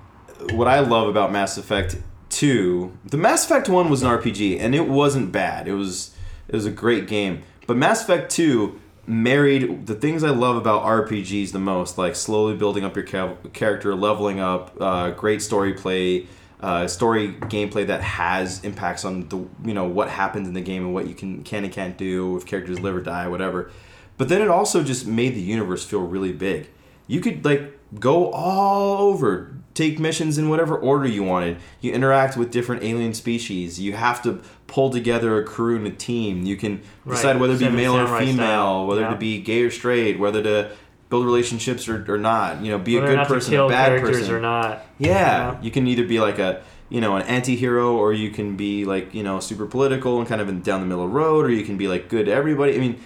what I love about Mass Effect 2, the Mass Effect 1 was an RPG and it wasn't bad. It was it was a great game. But Mass Effect 2 married the things I love about RPGs the most, like slowly building up your ca- character, leveling up, uh, great story play, uh, story gameplay that has impacts on the you know what happens in the game and what you can can and can't do if characters live or die, whatever. But then it also just made the universe feel really big. You could like go all over, take missions in whatever order you wanted. You interact with different alien species. You have to pull together a crew and a team. You can Right. decide whether to be male or female, style. whether Yeah. to be gay or straight, whether to build relationships or, or not. You know, be Whether a good person, a bad person. or not. Yeah, Yeah. you can either be like a you know an anti-hero or you can be like you know super political and kind of in, down the middle of the road or you can be like good to everybody. I mean,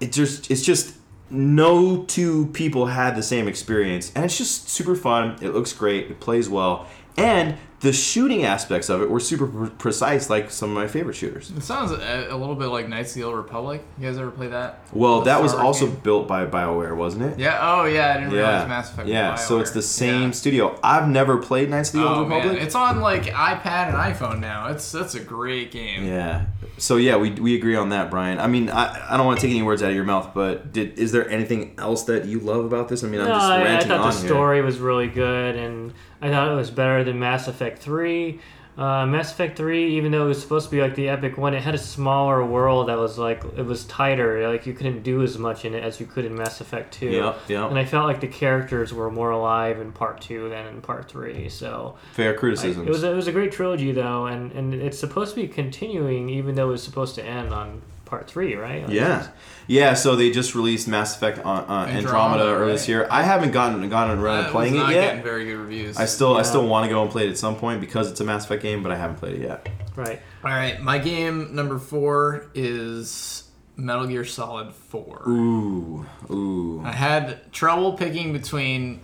it just it's just no two people had the same experience and it's just super fun. It looks great. It plays well. And the shooting aspects of it were super pre- precise like some of my favorite shooters. It sounds a, a little bit like Knights of the Old Republic. You guys ever play that? Well, The that was Star also game? built by BioWare, wasn't it? Yeah. Oh, yeah. I didn't Yeah. realize Mass Effect. was Yeah, so it's the same Yeah. studio. I've never played Knights of the oh, Old Oh Republic. man, it's on like iPad and iPhone now. It's that's a great game. Yeah. So yeah, we, we agree on that, Brian. I mean, I, I don't want to take any words out of your mouth, but did is there anything else that you love about this? I mean, I'm No, just I, I thought on the here. story was really good, and I thought it was better than Mass Effect 3. Uh, Mass Effect 3, even though it was supposed to be like the epic one, it had a smaller world that was like, it was tighter. Like, you couldn't do as much in it as you could in Mass Effect 2. Yep, yep. And I felt like the characters were more alive in part 2 than in part 3. So, Fair criticism. it was it was a great trilogy, though, and, and it's supposed to be continuing, even though it was supposed to end on part 3, right? Like, yeah, yeah. So they just released Mass Effect on uh, Andromeda, Andromeda, earlier this year. I haven't gotten gotten around That to playing was it yet. Getting very good reviews. I still I still want to go and play it at some point because it's a Mass Effect game, but I haven't played it yet. Right. All right, my game number four is Metal Gear Solid Four. Ooh, ooh. I had trouble picking between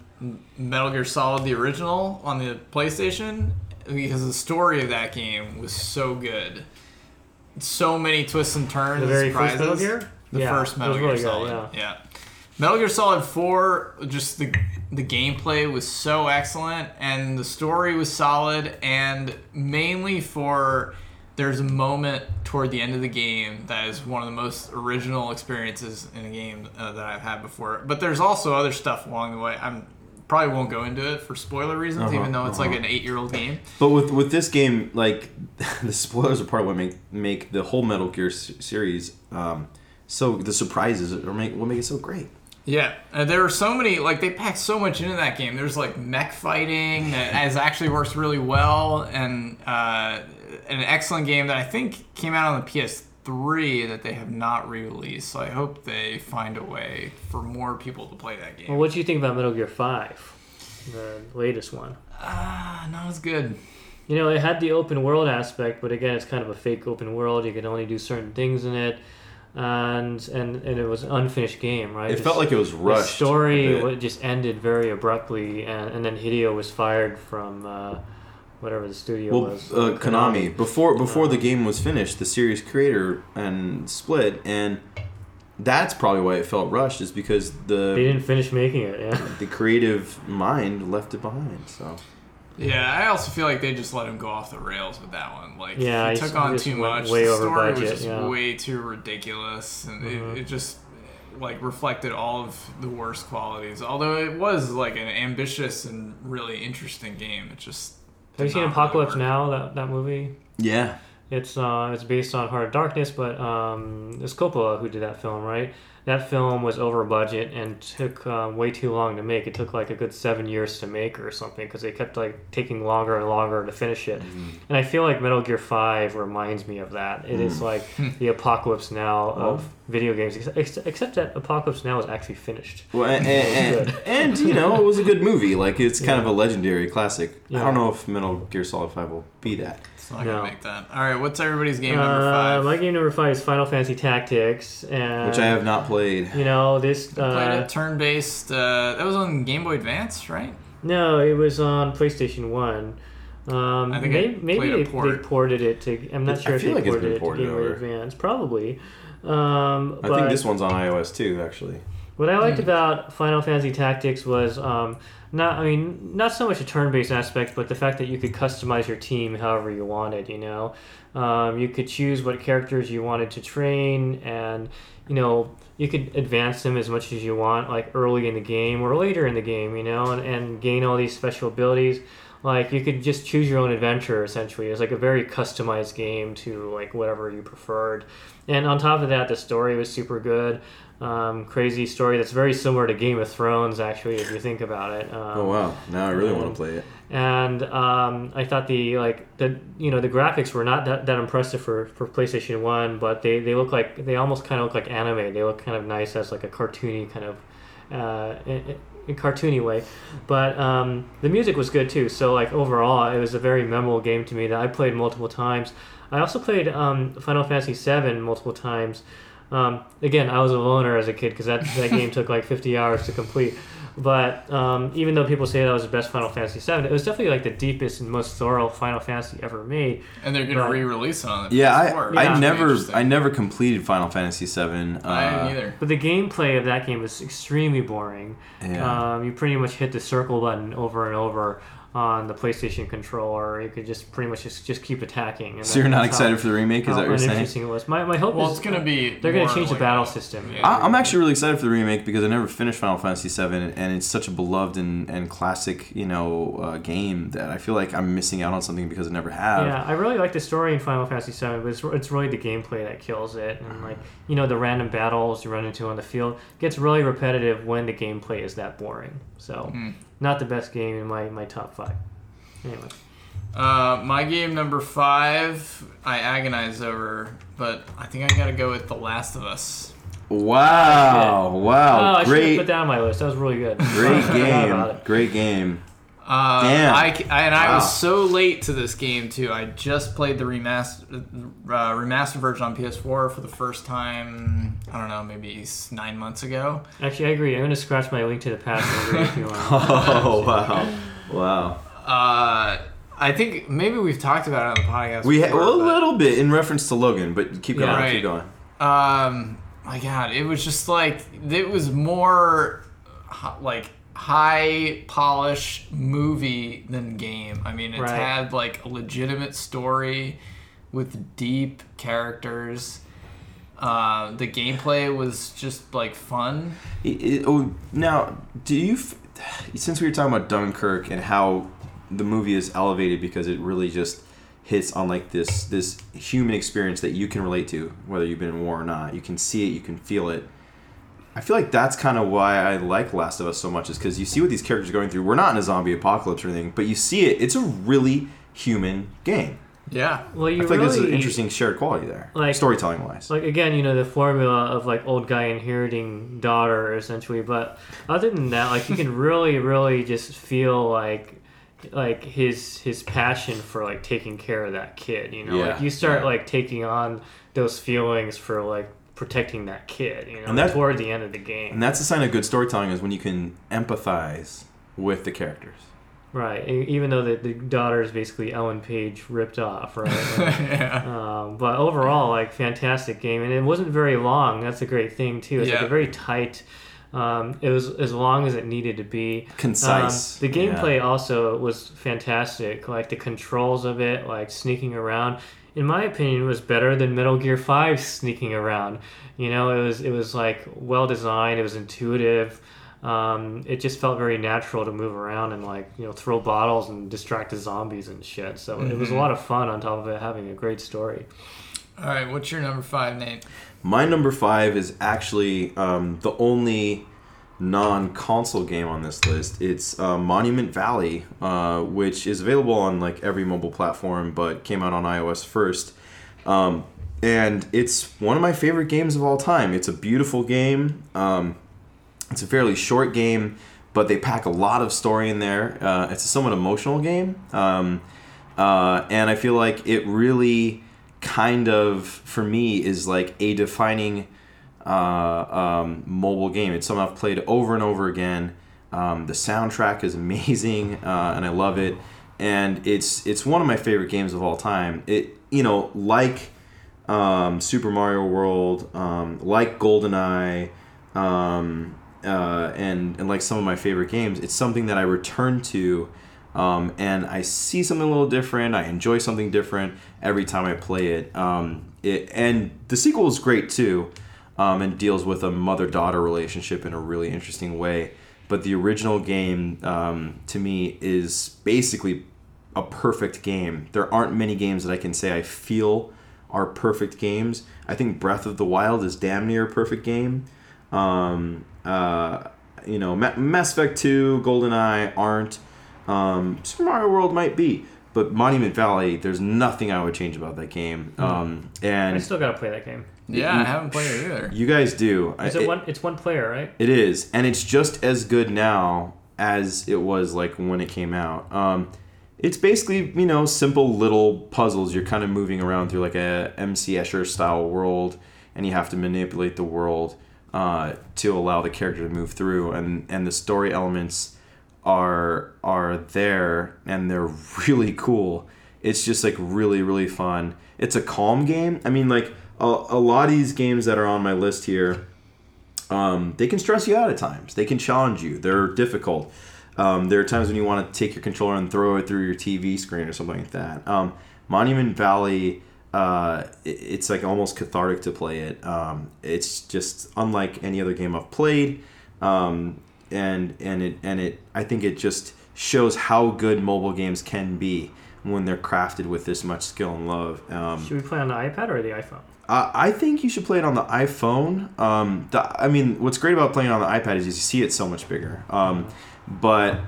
Metal Gear Solid the original on the PlayStation because the story of that game was so good. So many twists and turns. The very and first surprises. Metal Gear? The Yeah, first Metal Gear really good, Solid. yeah. yeah. Metal Gear Solid 4, just the the gameplay was so excellent and the story was solid and mainly for there's a moment toward the end of the game that is one of the most original experiences in a game uh, that I've had before. But there's also other stuff along the way. I'm probably won't go into it for spoiler reasons, Uh-huh, even though it's like uh-huh. an eight year old game. But with with this game, like the spoilers are part of what make make the whole Metal Gear s- series. Um, so the surprises are make what make it so great. Yeah, uh, there are so many like they packed so much into that game. There's like mech fighting that has actually works really well, and uh, an excellent game that I think came out on the PS3 that they have not re-released. So I hope they find a way for more people to play that game. Well, what do you think about Metal Gear 5? The latest one. Ah, not as good. You know, it had the open world aspect, but again, it's kind of a fake open world. You can only do certain things in it, and and, and it was an unfinished game, right? It The felt like it was rushed. the story a bit. wa- just ended very abruptly, and, and then Hideo was fired from uh, whatever the studio Well, was. uh, Konami before before the game was finished, the series creator and split, and that's probably why it felt rushed. Is because the They didn't finish making it. Yeah. the creative mind left it behind. So Yeah, I also feel like they just let him go off the rails with that one. Like Yeah, he he took s- on too much. way the over story budget, was just yeah. way too ridiculous, and Mhm. it, it just like reflected all of the worst qualities. Although it was like an ambitious and really interesting game, it just Have you seen Apocalypse. Now? That that movie. Yeah. It's uh, it's based on Heart of Darkness, but um, it's Coppola who did that film, right? That film was over budget and took um, way too long to make. It took like a good seven years to make or something because they kept like taking longer and longer to finish it. And I feel like Metal Gear Five reminds me of that. It is like the Apocalypse Now of video games, ex- ex- except that Apocalypse Now is actually finished. Well, and, and, Good. and, you know, it was a good movie. Like it's kind of a legendary classic. I don't know if Metal Gear Solid Five will be that. It's not No. gonna make that. All right, what's everybody's game number Uh, five? my game number five is Final Fantasy Tactics, and Which I have not played. You know this. Played Uh, it turn-based. Uh, that was on Game Boy Advance, right? No, it was on PlayStation One. Um, I think may- maybe played a they, port. they ported it to. I'm not I sure if they like ported it to ported Game Boy. Advance. Probably. Um, I but think this one's on iOS too, actually. What I liked Hmm. about Final Fantasy Tactics was um, not. I mean, not so much a turn-based aspect, but the fact that you could customize your team however you wanted. You know, um, you could choose what characters you wanted to train, and you know. You could advance them as much as you want, like early in the game or later in the game, you know, and, and gain all these special abilities like you could just choose your own adventure essentially it's like a very customized game to like whatever you preferred and on top of that the story was super good um, crazy story that's very similar to game of thrones actually if you think about it um, Oh wow! Now I really um, want to play it. and um, I thought the like the you know the graphics were not that, that impressive for, for PlayStation One, but they, they look like they almost kind of look like anime. They look kind of nice as like a cartoony kind of uh, in, in cartoony way. But um, the music was good too. So like overall, it was a very memorable game to me that I played multiple times. I also played um, Final Fantasy VII multiple times. Um, again, I was a loner as a kid because that, that game took like 50 hours to complete. But um, even though people say that was the best Final Fantasy VII, it was definitely like the deepest and most thorough Final Fantasy ever made. And they're gonna re-release it on the Yeah, PS4. I, Yeah. I never I never completed Final Fantasy VII. Uh, I didn't either. But the gameplay of that game was extremely boring. Yeah. Um, you pretty much hit the circle button over and over on the PlayStation controller. You could just pretty much just, just keep attacking. And so you're not that's how- excited for the remake? Is that what you're saying? uninteresting it was. My, my hope Well, is it's gonna be. they're gonna more change the battle system. Yeah. I, I'm actually really excited for the remake because I never finished Final Fantasy VII, and it's such a beloved and, and classic, you know, uh, game that I feel like I'm missing out on something because I never have. Yeah, I really like the story in Final Fantasy VII, but it's, it's really the gameplay that kills it. And like you know, the random battles you run into on the field gets really repetitive when the gameplay is that boring. So, Hmm. Not the best game in my, my top five. Anyway, Uh, my game number five, I agonize over, but I think I gotta go with The Last of Us. Wow! oh, Wow! I should great, put that on my list. That was really good. great I forgot about game! Great game! Uh, Damn. I, c- I- and I Wow. was so late to this game too. I just played the remastered uh, remastered version on PS4 for the first time. I don't know, maybe s- nine months ago. Actually, I agree. I'm going to scratch my link to the past and agree if you want. Oh wow! Wow! Uh, I think maybe we've talked about it on the podcast. We before, well, a little bit in reference to Logan, but keep going. Yeah. Keep going. Um, my God, it was just like it was more like high polish movie than game. I mean, it Right. had like a legitimate story with deep characters. Uh, the gameplay was just like fun. It- it- oh, now, do you? f- Since we were talking about Dunkirk and how the movie is elevated because it really just hits on like this this human experience that you can relate to, whether you've been in war or not. You can see it, you can feel it. I feel like that's kind of why I like Last of Us so much, is because you see what these characters are going through. We're not in a zombie apocalypse or anything, but you see it. It's a really human game. Yeah. Well, you I feel like there's an interesting shared quality there, like- storytelling wise. like again, you know, the formula of like old guy inheriting daughter essentially. But other than that, like you can really, really just feel like like his his passion for like taking care of that kid. You know, Yeah, like you start yeah. like taking on those feelings for like protecting that kid. You know, And that- toward the end of the game. and that's a sign of good storytelling is when you can empathize with the characters. Right. Even though the, the daughter is basically Ellen Page ripped off, right? Yeah. um, but overall, like fantastic game, and it wasn't very long. That's a great thing too. It's like Yeah. a very tight. Um, it was as long as it needed to be. Concise. Um, the yeah. gameplay also was fantastic. Like the controls of it, like sneaking around. In my opinion, was better than Metal Gear Five sneaking around. You know, it was it was like well designed. It was intuitive. um, it just felt very natural to move around and like you know throw bottles and distract the zombies and shit. So it was a lot of fun on top of it having a great story. All right, what's your number five, Nate? My number five is actually um, the only non-console game on this list. It's uh, Monument Valley, uh, which is available on like every mobile platform, but came out on iOS first. Um, and it's one of my favorite games of all time. It's a beautiful game. Um, it's a fairly short game, but they pack a lot of story in there. Uh, it's a somewhat emotional game, um, uh, and I feel like it really kind of for me is like a defining uh, um, mobile game. It's something I've played over and over again. Um, the soundtrack is amazing, uh, and I love it. And it's it's one of my favorite games of all time. It you know like um, Super Mario World, um, like GoldenEye, um, uh, and and like some of my favorite games. It's something that I return to. Um, and I see something a little different. I enjoy something different every time I play it. Um, it and the sequel is great too, um, and deals with a mother-daughter relationship in a really interesting way. But the original game, um, to me, is basically a perfect game. There aren't many games that I can say I feel are perfect games. I think Breath of the Wild is damn near a perfect game. Um, uh, you know, Ma- Mass Effect 2, GoldenEye aren't. Um, Super Mario World might be, but Monument Valley, there's nothing I would change about that game. Um, I still gotta play that game. Yeah, I haven't played it either. you guys do. Is I- it one? It's one player, right? it is, and it's just as good now as it was like when it came out. Um, it's basically you know simple little puzzles. You're kind of moving around through like a MC Escher style world, and you have to manipulate the world uh, to allow the character to move through, and and the story elements are are there, and they're really cool. It's just like really really fun. It's a calm game. I mean like a, a lot of these games that are on my list here um, they can stress you out at times. They can challenge you. They're difficult. Um, there are times when you want to take your controller and throw it through your TV screen or something like that. Um, Monument Valley, uh, it- it's like almost cathartic to play it. Um, it's just unlike any other game I've played, um, and and it and it. I think it just shows how good mobile games can be when they're crafted with this much skill and love. Um, Should we play on the iPad or the iPhone? Uh, I think you should play it on the iPhone. Um, the, I mean, what's great about playing on the iPad is you see it so much bigger. Um, but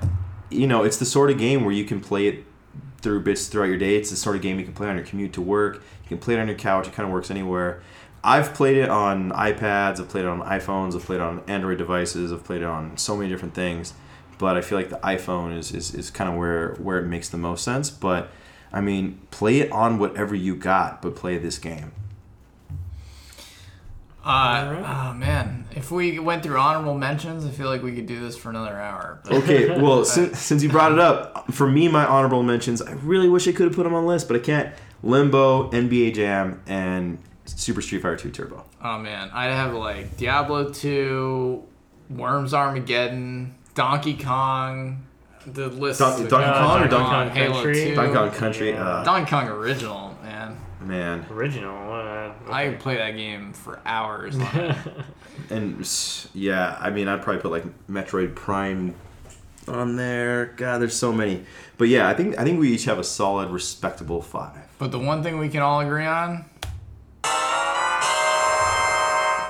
you know, it's the sort of game where you can play it through bits throughout your day. It's the sort of game you can play on your commute to work. You can play it on your couch. It kind of works anywhere. I've played it on iPads. I've played it on iPhones. I've played it on Android devices. I've played it on so many different things. But I feel like the iPhone is, is, is kind of where where it makes the most sense. But I mean, play it on whatever you got, but play this game. Uh, Alright. Oh man, if we went through honorable mentions, I feel like we could do this for another hour. But Okay, well, since, since you brought it up, for me, my honorable mentions, I really wish I could have put them on the list, but I can't. Limbo, NBA Jam, and Super Street Fighter 2 Turbo. oh man, I'd have like Diablo 2, Worms Armageddon, Donkey Kong. The list. Don- is Donkey going Kong or. Donkey Kong Halo Country? 2. Donkey Kong Country, Yeah. uh, Donkey Kong original, man. man. Original. I could play that game for hours. And yeah, I mean, I'd probably put like Metroid Prime on there. God, there's so many. But yeah, I think I think we each have a solid, respectable five. but the one thing we can all agree on.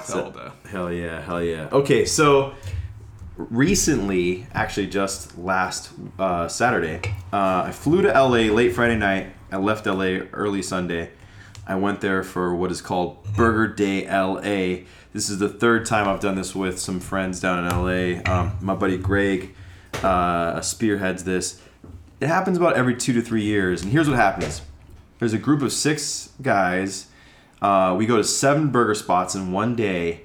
Zelda. Hell yeah, hell yeah. Okay, so recently, actually just last uh, Saturday, uh, I flew to LA late Friday night. I left LA early Sunday. I went there for what is called Burger Day LA. This is the third time I've done this with some friends down in LA. Um, my buddy Greg uh, spearheads this. It happens about every two to three years, and here's what happens. There's a group of six guys. Uh, we go to seven burger spots in one day,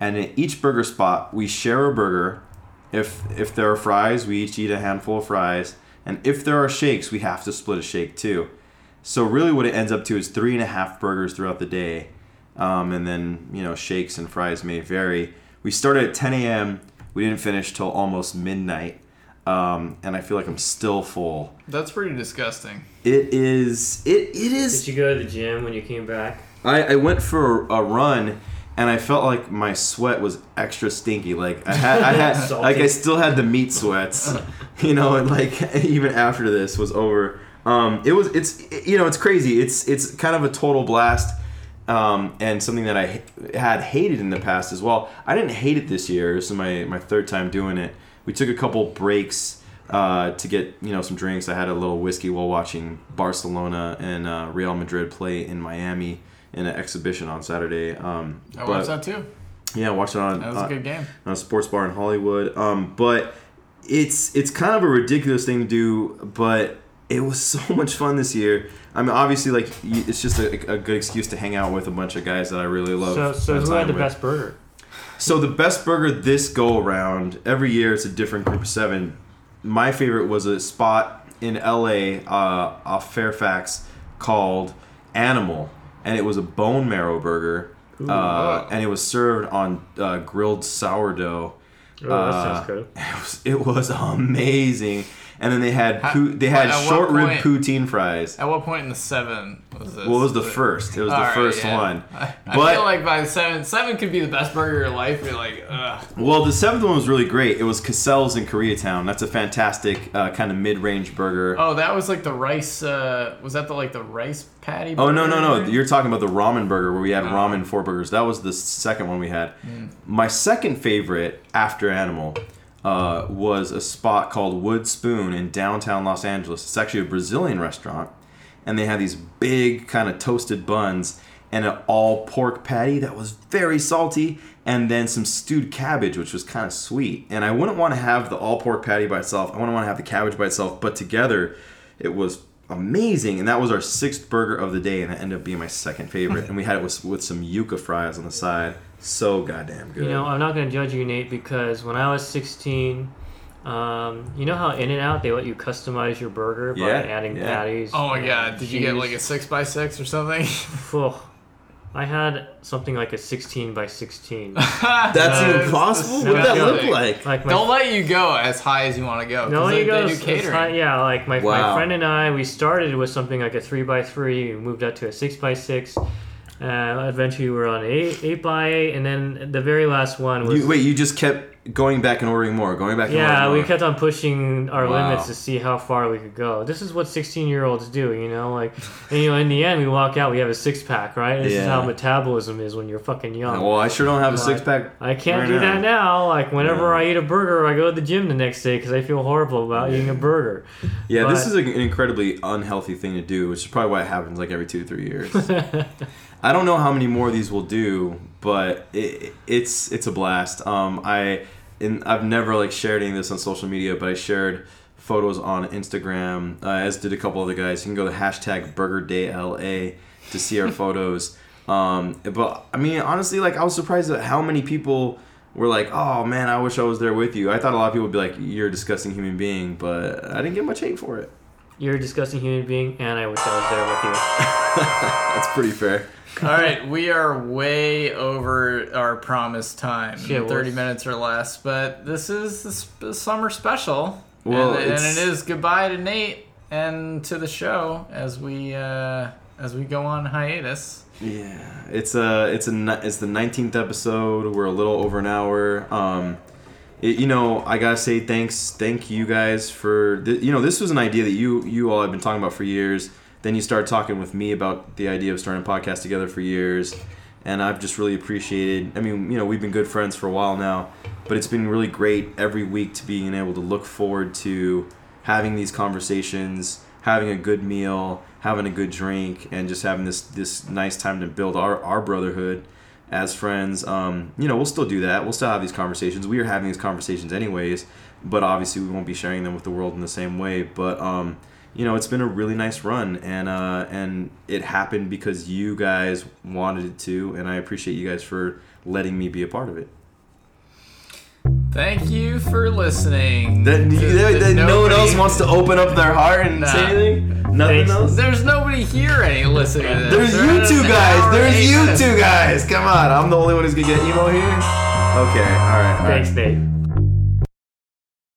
and in each burger spot we share a burger. If if there are fries, we each eat a handful of fries, and if there are shakes, we have to split a shake too. So really, what it ends up to is three and a half burgers throughout the day, um, and then you know shakes and fries may vary. We started at 10 a.m. We didn't finish till almost midnight, um, and I feel like I'm still full. That's pretty disgusting. It is. It it is. Did you go to the gym when you came back? I, I went for a run and I felt like my sweat was extra stinky. Like I had, I had, like I still had the meat sweats, you know, and like even after this was over, um, it was, it's, you know, it's crazy. It's, it's kind of a total blast. Um, and something that I had hated in the past as well. I didn't hate it this year. This is my, my third time doing it. We took a couple breaks uh, to get you know some drinks. I had a little whiskey while watching Barcelona and uh, Real Madrid play in Miami in an exhibition on Saturday. Um, I but- watched that too. Yeah, watched it on That was uh, a good game. on a sports bar in Hollywood. Um, but it's it's kind of a ridiculous thing to do, but it was so much fun this year. I mean, obviously, like it's just a, a good excuse to hang out with a bunch of guys that I really love. So, so who had the with. best burger? So the best burger this go around every year it's a different group of seven. My favorite was a spot in LA uh, off Fairfax called Animal, and it was a bone marrow burger, uh, and it was served on uh, grilled sourdough. Oh, that Uh, sounds good. It was, it was amazing, and then they had How- they had short rib poutine fries. At what point in the seven was this? What was the first? It was the right, first yeah. one. I, I But- feel like by the seven, seven could be the best burger of your life. You're like, ugh. Well, the seventh one was really great. It was Cassell's in Koreatown. That's a fantastic uh, kind of mid-range burger. Oh, that was like the rice. Uh, was that the like the rice patty? Oh no no no! You're talking about the ramen burger where we had Oh. ramen four burgers. That was the second one we had. My second favorite after Animal uh, was a spot called Wood Spoon in downtown Los Angeles. It's actually a Brazilian restaurant, and they had these big kind of toasted buns and an all pork patty that was very salty, and then some stewed cabbage which was kind of sweet. And I wouldn't want to have the all pork patty by itself. I wouldn't want to have the cabbage by itself, but together it was amazing. And that was our sixth burger of the day, and it ended up being my second favorite. and we had it with, with some yuca fries on the side. So goddamn good. You know, I'm not gonna judge you, Nate, because when I was 16, um, you know how In and Out they let you customize your burger by Yeah, adding yeah. patties. Oh my god! Did you get like a six by six or something? Phew. I had something like a 16 by 16. That's Uh, even it's possible. No, What would that look like? Like my Don't let you go as high as you want to go. 'cause No, they, you go. they do s- catering. high- yeah, like my, Wow. my friend and I, we started with something like a three by three. We moved up to a six by six. Uh, eventually, we were on. Eight eight by eight, and then the very last one was You, wait, you just kept going back and ordering more, going back and yeah. We kept on pushing our Wow. limits to see how far we could go. This is what sixteen year olds do, you know. Like, and, you know, in the end, we walk out, we have a six pack, right? This is how metabolism is when you're fucking young. Well, I sure don't have a six pack. I can't right do now. that now. Like whenever Yeah. I eat a burger, I go to the gym the next day because I feel horrible about eating a burger. Yeah, this is an incredibly unhealthy thing to do, which is probably why it happens like every two to three years. I don't know how many more of these we'll do, but it, it's it's a blast. Um, I and I've never like shared any of this on social media, but I shared photos on Instagram, uh, as did a couple other guys. You can go to hashtag Burger Day LA to see our photos. Um, but I mean, honestly, like I was surprised at how many people were like, "Oh man, I wish I was there with you." I thought a lot of people would be like, "You're a disgusting human being," but I didn't get much hate for it. You're a disgusting human being, and I wish I was there with you. That's pretty fair. All right, we are way over our promised time, Shit, thirty minutes or less. But this is the sp- summer special, Well, and, and it's- goodbye to Nate and to the show as we uh, as we go on hiatus. Yeah, it's a it's a it's the nineteenth episode. We're a little over an hour. Um, it, you know, I gotta say thanks, thank you guys for th- you know this was an idea that you you all have been talking about for years. Then you started talking with me about the idea of starting a podcast together for years, and I've just really appreciated. I mean, you know, we've been good friends for a while now, but it's been really great every week to being able to look forward to having these conversations, having a good meal, having a good drink, and just having this this nice time to build our our brotherhood as friends. Um, you know, we'll still do that. We'll still have these conversations. We are having these conversations anyways, but obviously we won't be sharing them with the world in the same way. But um, you know, it's been a really nice run, and uh, and it happened because you guys wanted it to, and I appreciate you guys for letting me be a part of it. Thank you for listening. That, to- that- to that no one else wants to open up their heart and Nah. say anything. Nothing Thanks. else. There's nobody here any listening to this. There's We're you two guys. There's eight you two guys. Come on, I'm the only one who's gonna get emo here. Okay, all right, all right. Thanks, Nate.